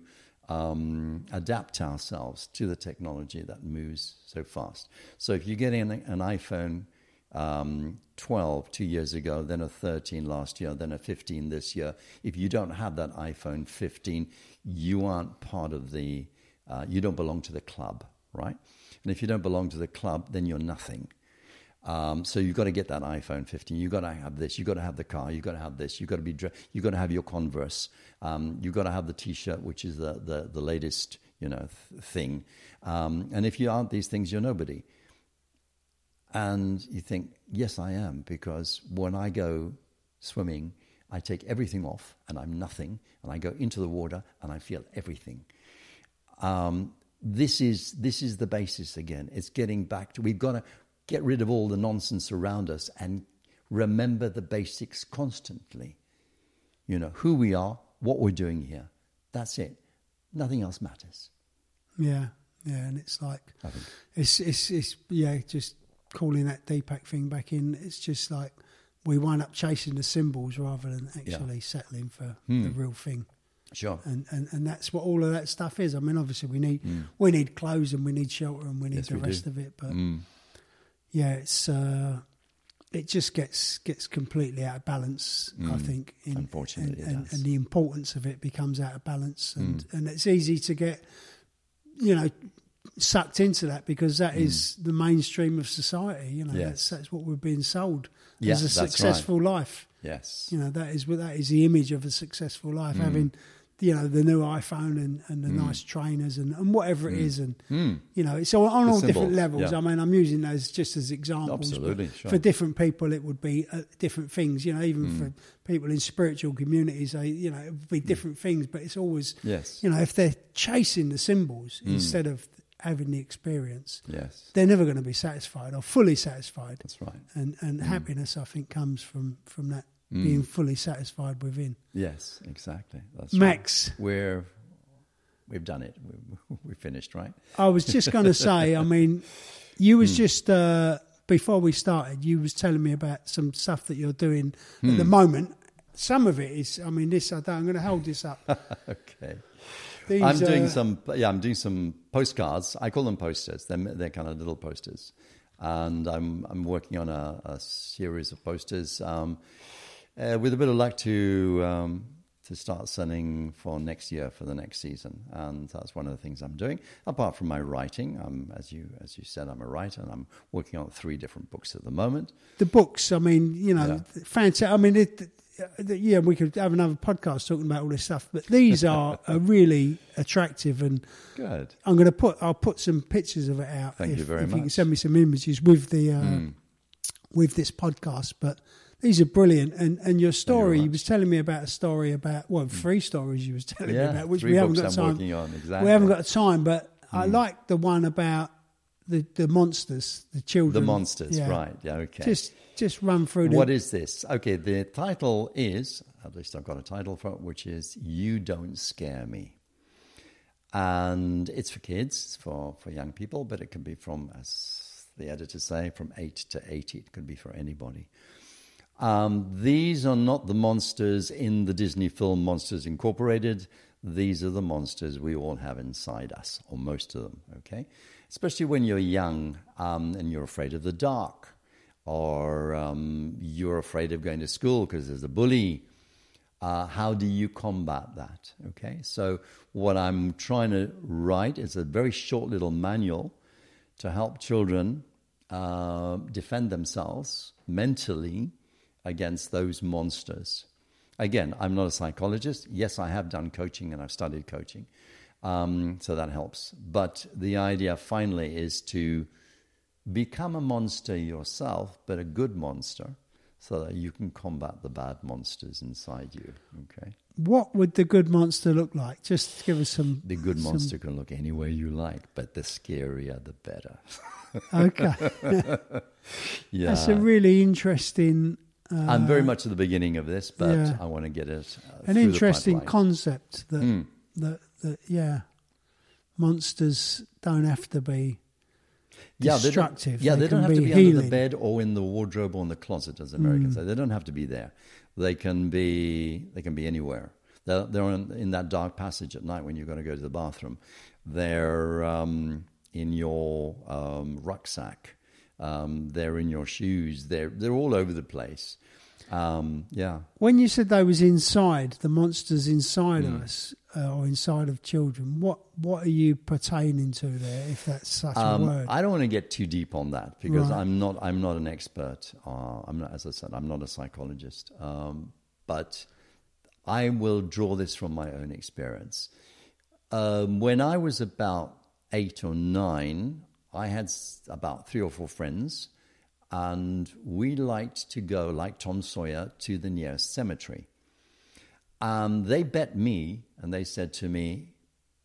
um, adapt ourselves to the technology that moves so fast. So if you're getting an, an iPhone um, 12 two years ago, then a 13 last year, then a 15 this year, if you don't have that iPhone 15, you aren't part of the, uh, you don't belong to the club, right? And if you don't belong to the club, then you're nothing. Um, so you've got to get that iPhone 15. You've got to have this. You've got to have the car. You've got to have this. You've got to be. You've got to have your Converse. Um, you've got to have the T-shirt, which is the the, the latest you know th- thing. Um, and if you aren't these things, you're nobody. And you think, yes, I am, because when I go swimming, I take everything off and I'm nothing, and I go into the water and I feel everything. Um, this is this is the basis again. It's getting back to we've got to get rid of all the nonsense around us and remember the basics constantly. You know who we are, what we're doing here. That's it. Nothing else matters. Yeah, yeah, and it's like it's it's it's yeah, just calling that Deepak thing back in. It's just like we wind up chasing the symbols rather than actually settling for Hmm. the real thing. Sure. And, and and that's what all of that stuff is. I mean, obviously we need we need clothes and we need shelter and we need Hmm. Yes, the we do. rest of it. But Mm. yeah, it's uh, it just gets gets completely out of balance. I think, in, Hmm. Unfortunately, and, and, and the importance of it becomes out of balance, and Hmm. and it's easy to get, you know, sucked into that because that is the mainstream of society. You know. Yes. that's that's what we're being sold Yeah, as a that's right. successful life. Yes. You know, that is that is the image of a successful life, Hmm. having you know the new iPhone and, and the Mm. nice trainers and, and whatever it is, and you know it's all, on The all different levels. yeah. I mean, I'm using those just as examples. Absolutely, sure. For different people, it would be uh, different things. You know, even Mm. for people in spiritual communities, they, you know, it would be different things. But it's always, Yes. you know, if they're chasing the symbols Mm. instead of having the experience, Yes. they're never going to be satisfied or fully satisfied. That's right. And and Mm. happiness, I think, comes from from that being fully satisfied within. Yes, exactly. That's Max, right. We're we've done it. We, we finished, right? I was just going to say, I mean, you was just uh, before we started, you was telling me about some stuff that you're doing at the moment. Some of it is, I mean, this I don't. I'm going to hold this up. okay. These, I'm doing uh, some. Yeah, I'm doing some postcards. I call them posters. They're they're kind of little posters, and I'm I'm working on a, a series of posters. Um, uh, with a bit of luck to um, to start selling for next year for the next season, and that's one of the things I'm doing. Apart from my writing, um, as you as you said, I'm a writer, and I'm working on three different books at the moment. the books. I mean, you know, Yeah. fantastic. I mean, it, yeah, we could have another podcast talking about all this stuff, but these are, are really attractive and. Good. I'm going to put. I'll put some pictures of it out. Thank if, you very much. if you can send me some images with the uh, hmm. with this podcast. But these are brilliant. And and your story. You much. was telling me about a story about well, hmm. three stories you was telling me about, which we haven't got I'm time. Exactly. We haven't got time, but I hmm. like the one about the the monsters, the children, the monsters. Yeah. Right. Yeah. Okay. Just just run through the. What is this? Okay, the title is, at least I've got a title for it, which is You Don't Scare Me. And it's for kids, for, for young people, but it can be from, as the editors say, from 8 to 80. It could be for anybody. Um, these are not the monsters in the Disney film Monsters Incorporated. These are the monsters we all have inside us, or most of them, okay? Especially when you're young um, and you're afraid of the dark, or um, you're afraid of going to school because there's a bully. Uh, how do you combat that? Okay, so what I'm trying to write is a very short little manual to help children uh, defend themselves mentally against those monsters. Again, I'm not a psychologist. Yes, I have done coaching and I've studied coaching, um, so that helps. But the idea finally is to become a monster yourself, but a good monster, so that you can combat the bad monsters inside you. Okay. what would the good monster look like? Just give us some. The good some- monster can look any way you like, but the scarier, the better. Okay, Yeah. that's a really interesting. Uh, I'm very much at the beginning of this, but yeah. I want to get it. Uh, an interesting concept that, Mm. that that yeah monsters don't have to be yeah, they don't- yeah, They they, don't have to be be under the bed or in the wardrobe or in the closet, as Americans Mm. say. They don't have to be there. They can be. They can be anywhere. They're, they're in, in that dark passage at night when you're going to go to the bathroom. They're um, in your um, rucksack. Um, they're in your shoes. They're they're all over the place. Um, yeah. when you said they was inside the monsters inside of us uh, or inside of children what what are you pertaining to there if that's such a Um, word I don't want to get too deep on that because Right. I'm not. I'm not an expert. Uh, I'm not, as I said, I'm not a psychologist. Um, but I will draw this from my own experience. Um, when I was about eight or nine, I had about three or four friends, and we liked to go, like Tom Sawyer, to the nearest cemetery. Um, they bet me, and they said to me,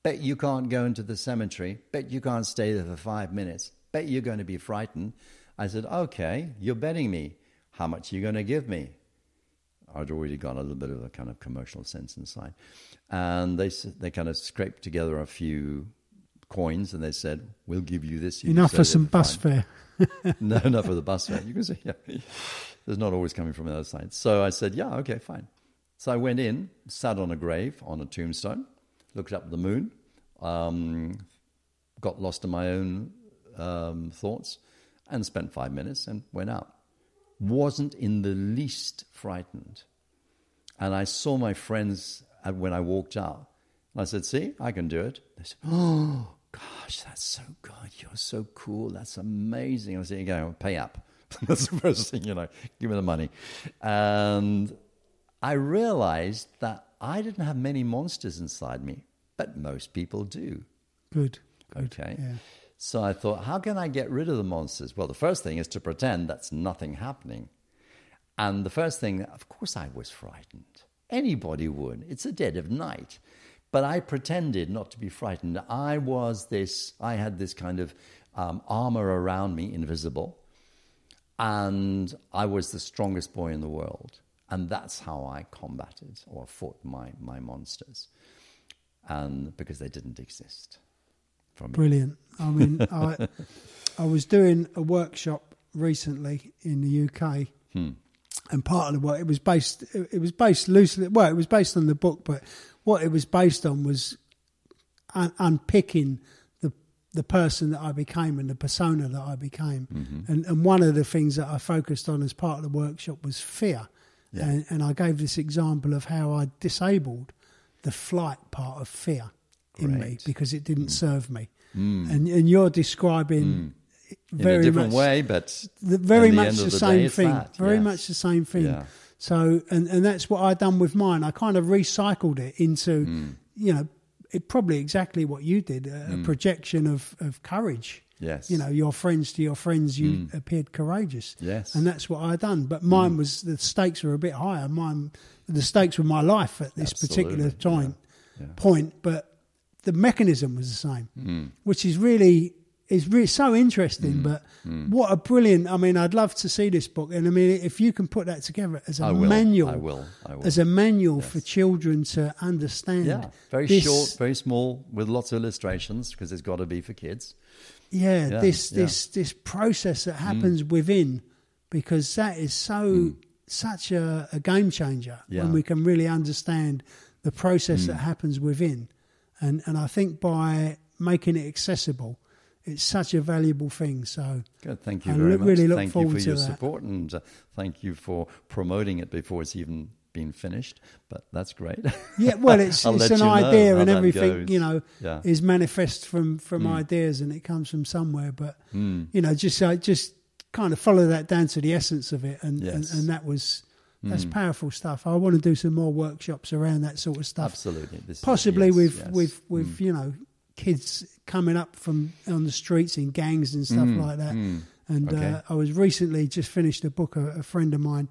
Bet you can't go into the cemetery. Bet you can't stay there for five minutes. Bet you're going to be frightened. I said, Okay, you're betting me. How much are you going to give me? I'd already got a little bit of a kind of commercial sense inside. And they, they kind of scraped together a few coins and they said, We'll give you this. You enough for some bus five fare no, enough for the bus fare. You can see, yeah, there's not always coming from the other side. So I said, yeah, okay, fine. So I went in, sat on a grave, on a tombstone, looked up at the moon, um, got lost in my own um, thoughts, and spent five minutes and went out. Wasn't in the least frightened. And I saw my friends when I walked out. And I said, see, I can do it. They said, oh, gosh, that's so good. You're so cool. That's amazing. I said, you go, pay up. that's the first thing, you know, give me the money. And I realized that I didn't have many monsters inside me, but most people do. Good. good. Okay. Yeah. So I thought, how can I get rid of the monsters? Well, the first thing is to pretend that's nothing happening. And the first thing, of course, I was frightened. Anybody would. It's a dead of night. But I pretended not to be frightened. I was this, I had this kind of um, armor around me, invisible. And I was the strongest boy in the world. And that's how I combated or fought my, my monsters. And because they didn't exist. For me. Brilliant. I mean, I I was doing a workshop recently in the UK, Hmm. And part of the work it was based it was based loosely. Well, it was based on the book, but what it was based on was un- unpicking the the person that I became and the persona that I became. Mm-hmm. And and one of the things that I focused on as part of the workshop was fear. Yeah. And, and I gave this example of how I disabled the flight part of fear in me because it didn't serve me. Mm. And and you're describing in very a different much way, but the, very at the much end the, of the same thing. Very much the same thing. So and and that's what I done with mine. I kind of recycled it into Hmm. you know it probably exactly what you did a, a projection of of courage. Yes. You know, your friends to your friends, you appeared courageous. Hmm. Yes. And that's what I done. But mine was the stakes were a bit higher. Mine, the stakes were my life at this particular time, yeah. point. But the mechanism was the same, Hmm. which is really is really so interesting. Mm. But mm. what a brilliant! I mean, I'd love to see this book. And I mean, if you can put that together as a I will. manual, I will. I will. as a manual for children to understand. yeah, very this- short, very small, with lots of illustrations because it's got to be for kids. yeah, Yeah, this yeah. this this process that mm. happens within because that is so such a, a game changer Yeah. when we can really understand the process that happens within and and I think by making it accessible it's such a valuable thing so Good, thank you I very much. really look thank you forward for to your that. support and uh, thank you for promoting it before it's even been finished. But that's great. yeah well it's it's an idea and everything goes. you know Yeah. is manifest from from Mm. ideas and it comes from somewhere but you know just uh, just kind of follow that down to the essence of it and Yes. and, and that was that's Mm. powerful stuff i want to do some more workshops around that sort of stuff Absolutely. This is- possibly yes, with yes. Mm. with with you know kids coming up from on the streets in gangs and stuff Mm, like that mm. and Okay. uh, i was recently just finished a book a, a friend of mine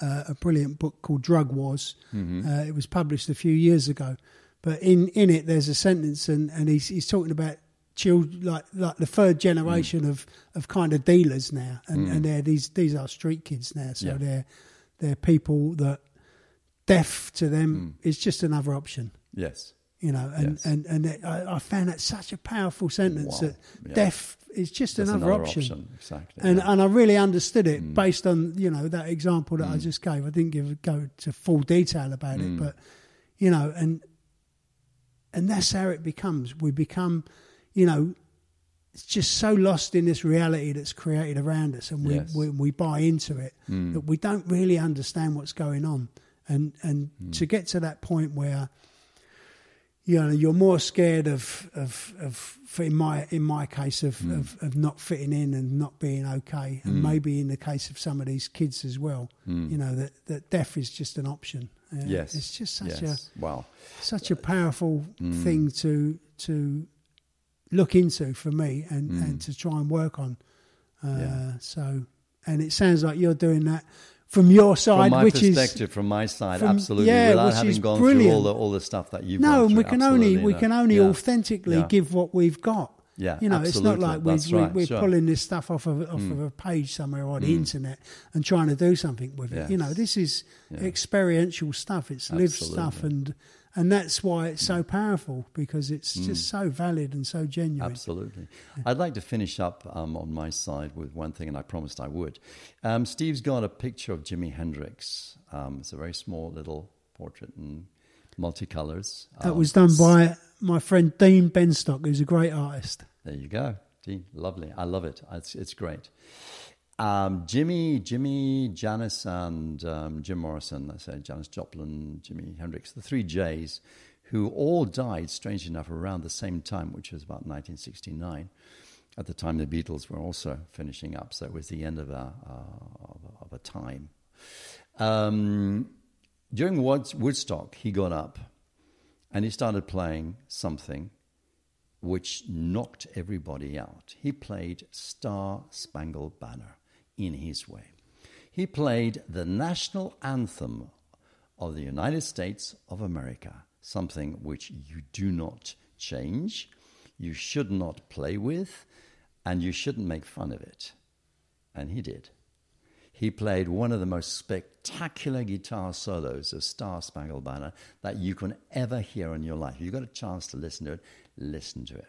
uh, a brilliant book called drug wars Mm-hmm. uh, it was published a few years ago but in in it there's a sentence and and he's he's talking about children like like the third generation Mm. of of kind of dealers now and and they're these these are street kids now so Yeah. they're they're people that deaf to them Mm. is just another option Yes. You know and Yes. and and it, I, I found that such a powerful sentence Wow. that Yeah. deaf is just That's another, option. Exactly. And yeah. and I really understood it Mm. based on you know that example that I just gave. I didn't give go to full detail about Mm. it, but you know, and and that's how it becomes. We become, you know, it's just so lost in this reality that's created around us, and we Yes. we, we buy into it Mm. that we don't really understand what's going on, and and Mm. to get to that point where you know you're more scared of of of in my in my case of, Mm. of of not fitting in and not being okay and maybe in the case of some of these kids as well you know that that death is just an option Uh, Mm. yes. it's just such yes. Wow. a such a powerful Mm. thing to to look into for me and Mm. and to try and work on uh, Yeah. so and it sounds like you're doing that from your side From my which is perspective, from my side, from- absolutely. yeah, without which having is gone through all brilliant. the all the stuff that you've no, and we can only we no. can only Yeah. authentically Yeah. give what we've got. Yeah, you know, it's not like That's we, right, we're sure. Mm. pulling this stuff off of off of a page somewhere or the internet and trying to do something with it. You know, this is experiential stuff. It's lived stuff, Absolutely. and and that's why it's so powerful because it's just so valid and so genuine. Absolutely. I'd like to finish up um, on my side with one thing, and I promised I would. Um, Steve's got a picture of Jimi Hendrix. Um, it's a very small little portrait in multicolors. That Um, was done by my friend Dean Benstock, who's a great artist. There you go, Dean. Lovely. I love it. It's, it's great. Um, Jimi, Jimi, Janis, and um, Jim Morrison. I say Janis Joplin, Jimi Hendrix, the three J's, who all died, strangely enough, around the same time, which was about 1969. At the time, the Beatles were also finishing up, so it was the end of a uh, of, a- of a time. Um, during Woodstock, he got up and he started playing something which knocked everybody out. He played Star Spangled Banner in his way. He played the national anthem of the United States of America, something which you do not change, you should not play with, and you shouldn't make fun of it. And he did. He played one of the most spectacular guitar solos of Star Spangled Banner that you can ever hear in your life. If you've got a chance to listen to it, listen to it.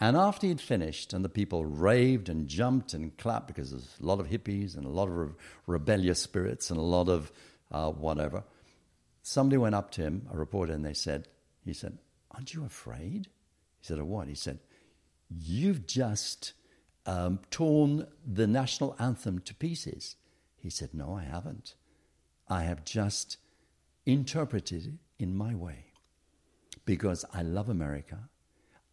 And after he'd finished, and the people raved and jumped and clapped because there's a lot of hippies and a lot of re- rebellious spirits and a lot of uh, whatever, somebody went up to him, a reporter, and they said, he said, aren't you afraid? He said, of what? He said, you've just um, torn the national anthem to pieces. He said, no, I haven't. I have just interpreted it in my way because I love America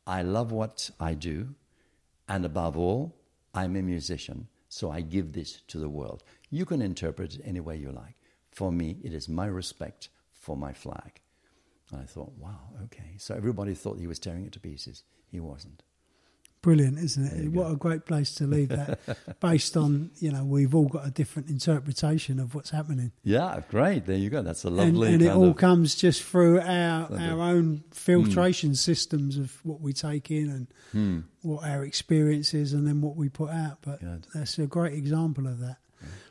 I love what I do, and above all, I'm a musician, so I give this to the world. You can interpret it any way you like. For me, it is my respect for my flag. And I thought, wow, okay. So everybody thought he was tearing it to pieces. He wasn't. Brilliant, isn't it? What go. a great place to leave that, based on you know we've all got a different interpretation of what's happening. Yeah, great. There you go. That's a lovely. And, and it all comes just through our our own filtration mm. systems of what we take in and mm. what our experience is, and then what we put out. But Good. that's a great example of that.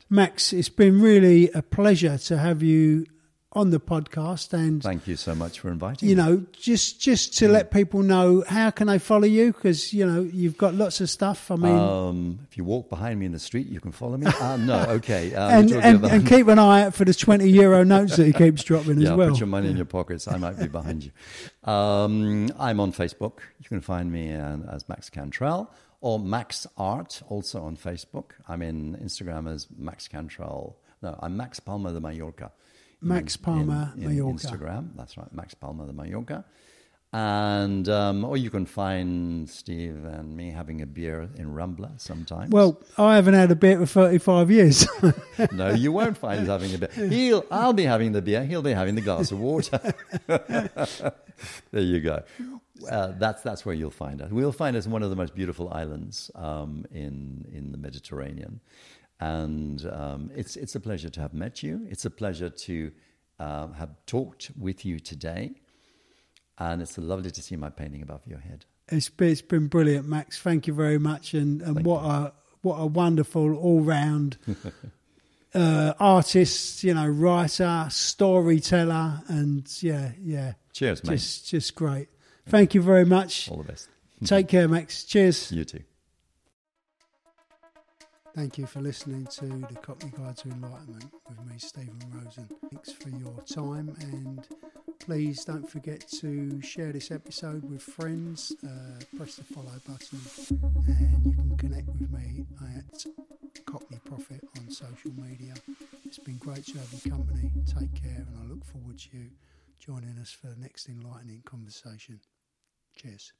Max, it's been really a pleasure to have you on the podcast and thank you so much for inviting you me. know just just to let people know how can they follow you? Because you know you've got lots of stuff. I mean um, if you walk behind me in the street you can follow me. Uh, no okay um, and, and, and, keep an eye out for the 20 euro notes that he keeps dropping yeah, as well. put your money in your pockets. I might be behind you. Um, i'm on facebook. You can find me uh, as max cantrell or max art also on facebook. I'm in instagram as max cantrell. No i'm max palma the mallorca Max Palmer in, in Mallorca. Instagram. That's right, Max Palmer the Mallorca. And um, or you can find Steve and me having a beer in Rambla sometimes. Well, I haven't had a beer for thirty-five years. no, you won't find us having a beer. He'll, I'll be having the beer. He'll be having the glass of water. there you go. Uh, that's that's where you'll find us. We'll find us one of the most beautiful islands um, in in the Mediterranean. And um, it's, it's a pleasure to have met you. It's a pleasure to uh, have talked with you today. And it's lovely to see my painting above your head. It's been, it's been brilliant, Max. Thank you very much. And, and what, a, what a wonderful all round uh, artist, you know, writer, storyteller. And yeah, yeah. Cheers, mate. Just, just great. Thank you very much. All the best. Take care, Max. Cheers. You too. Thank you for listening to the Cockney Guide to Enlightenment with me, Stephen Rosen. Thanks for your time, and please don't forget to share this episode with friends. Uh, press the follow button, and you can connect with me at Cockney Prophet on social media. It's been great to have your company. Take care, and I look forward to you joining us for the next enlightening conversation. Cheers.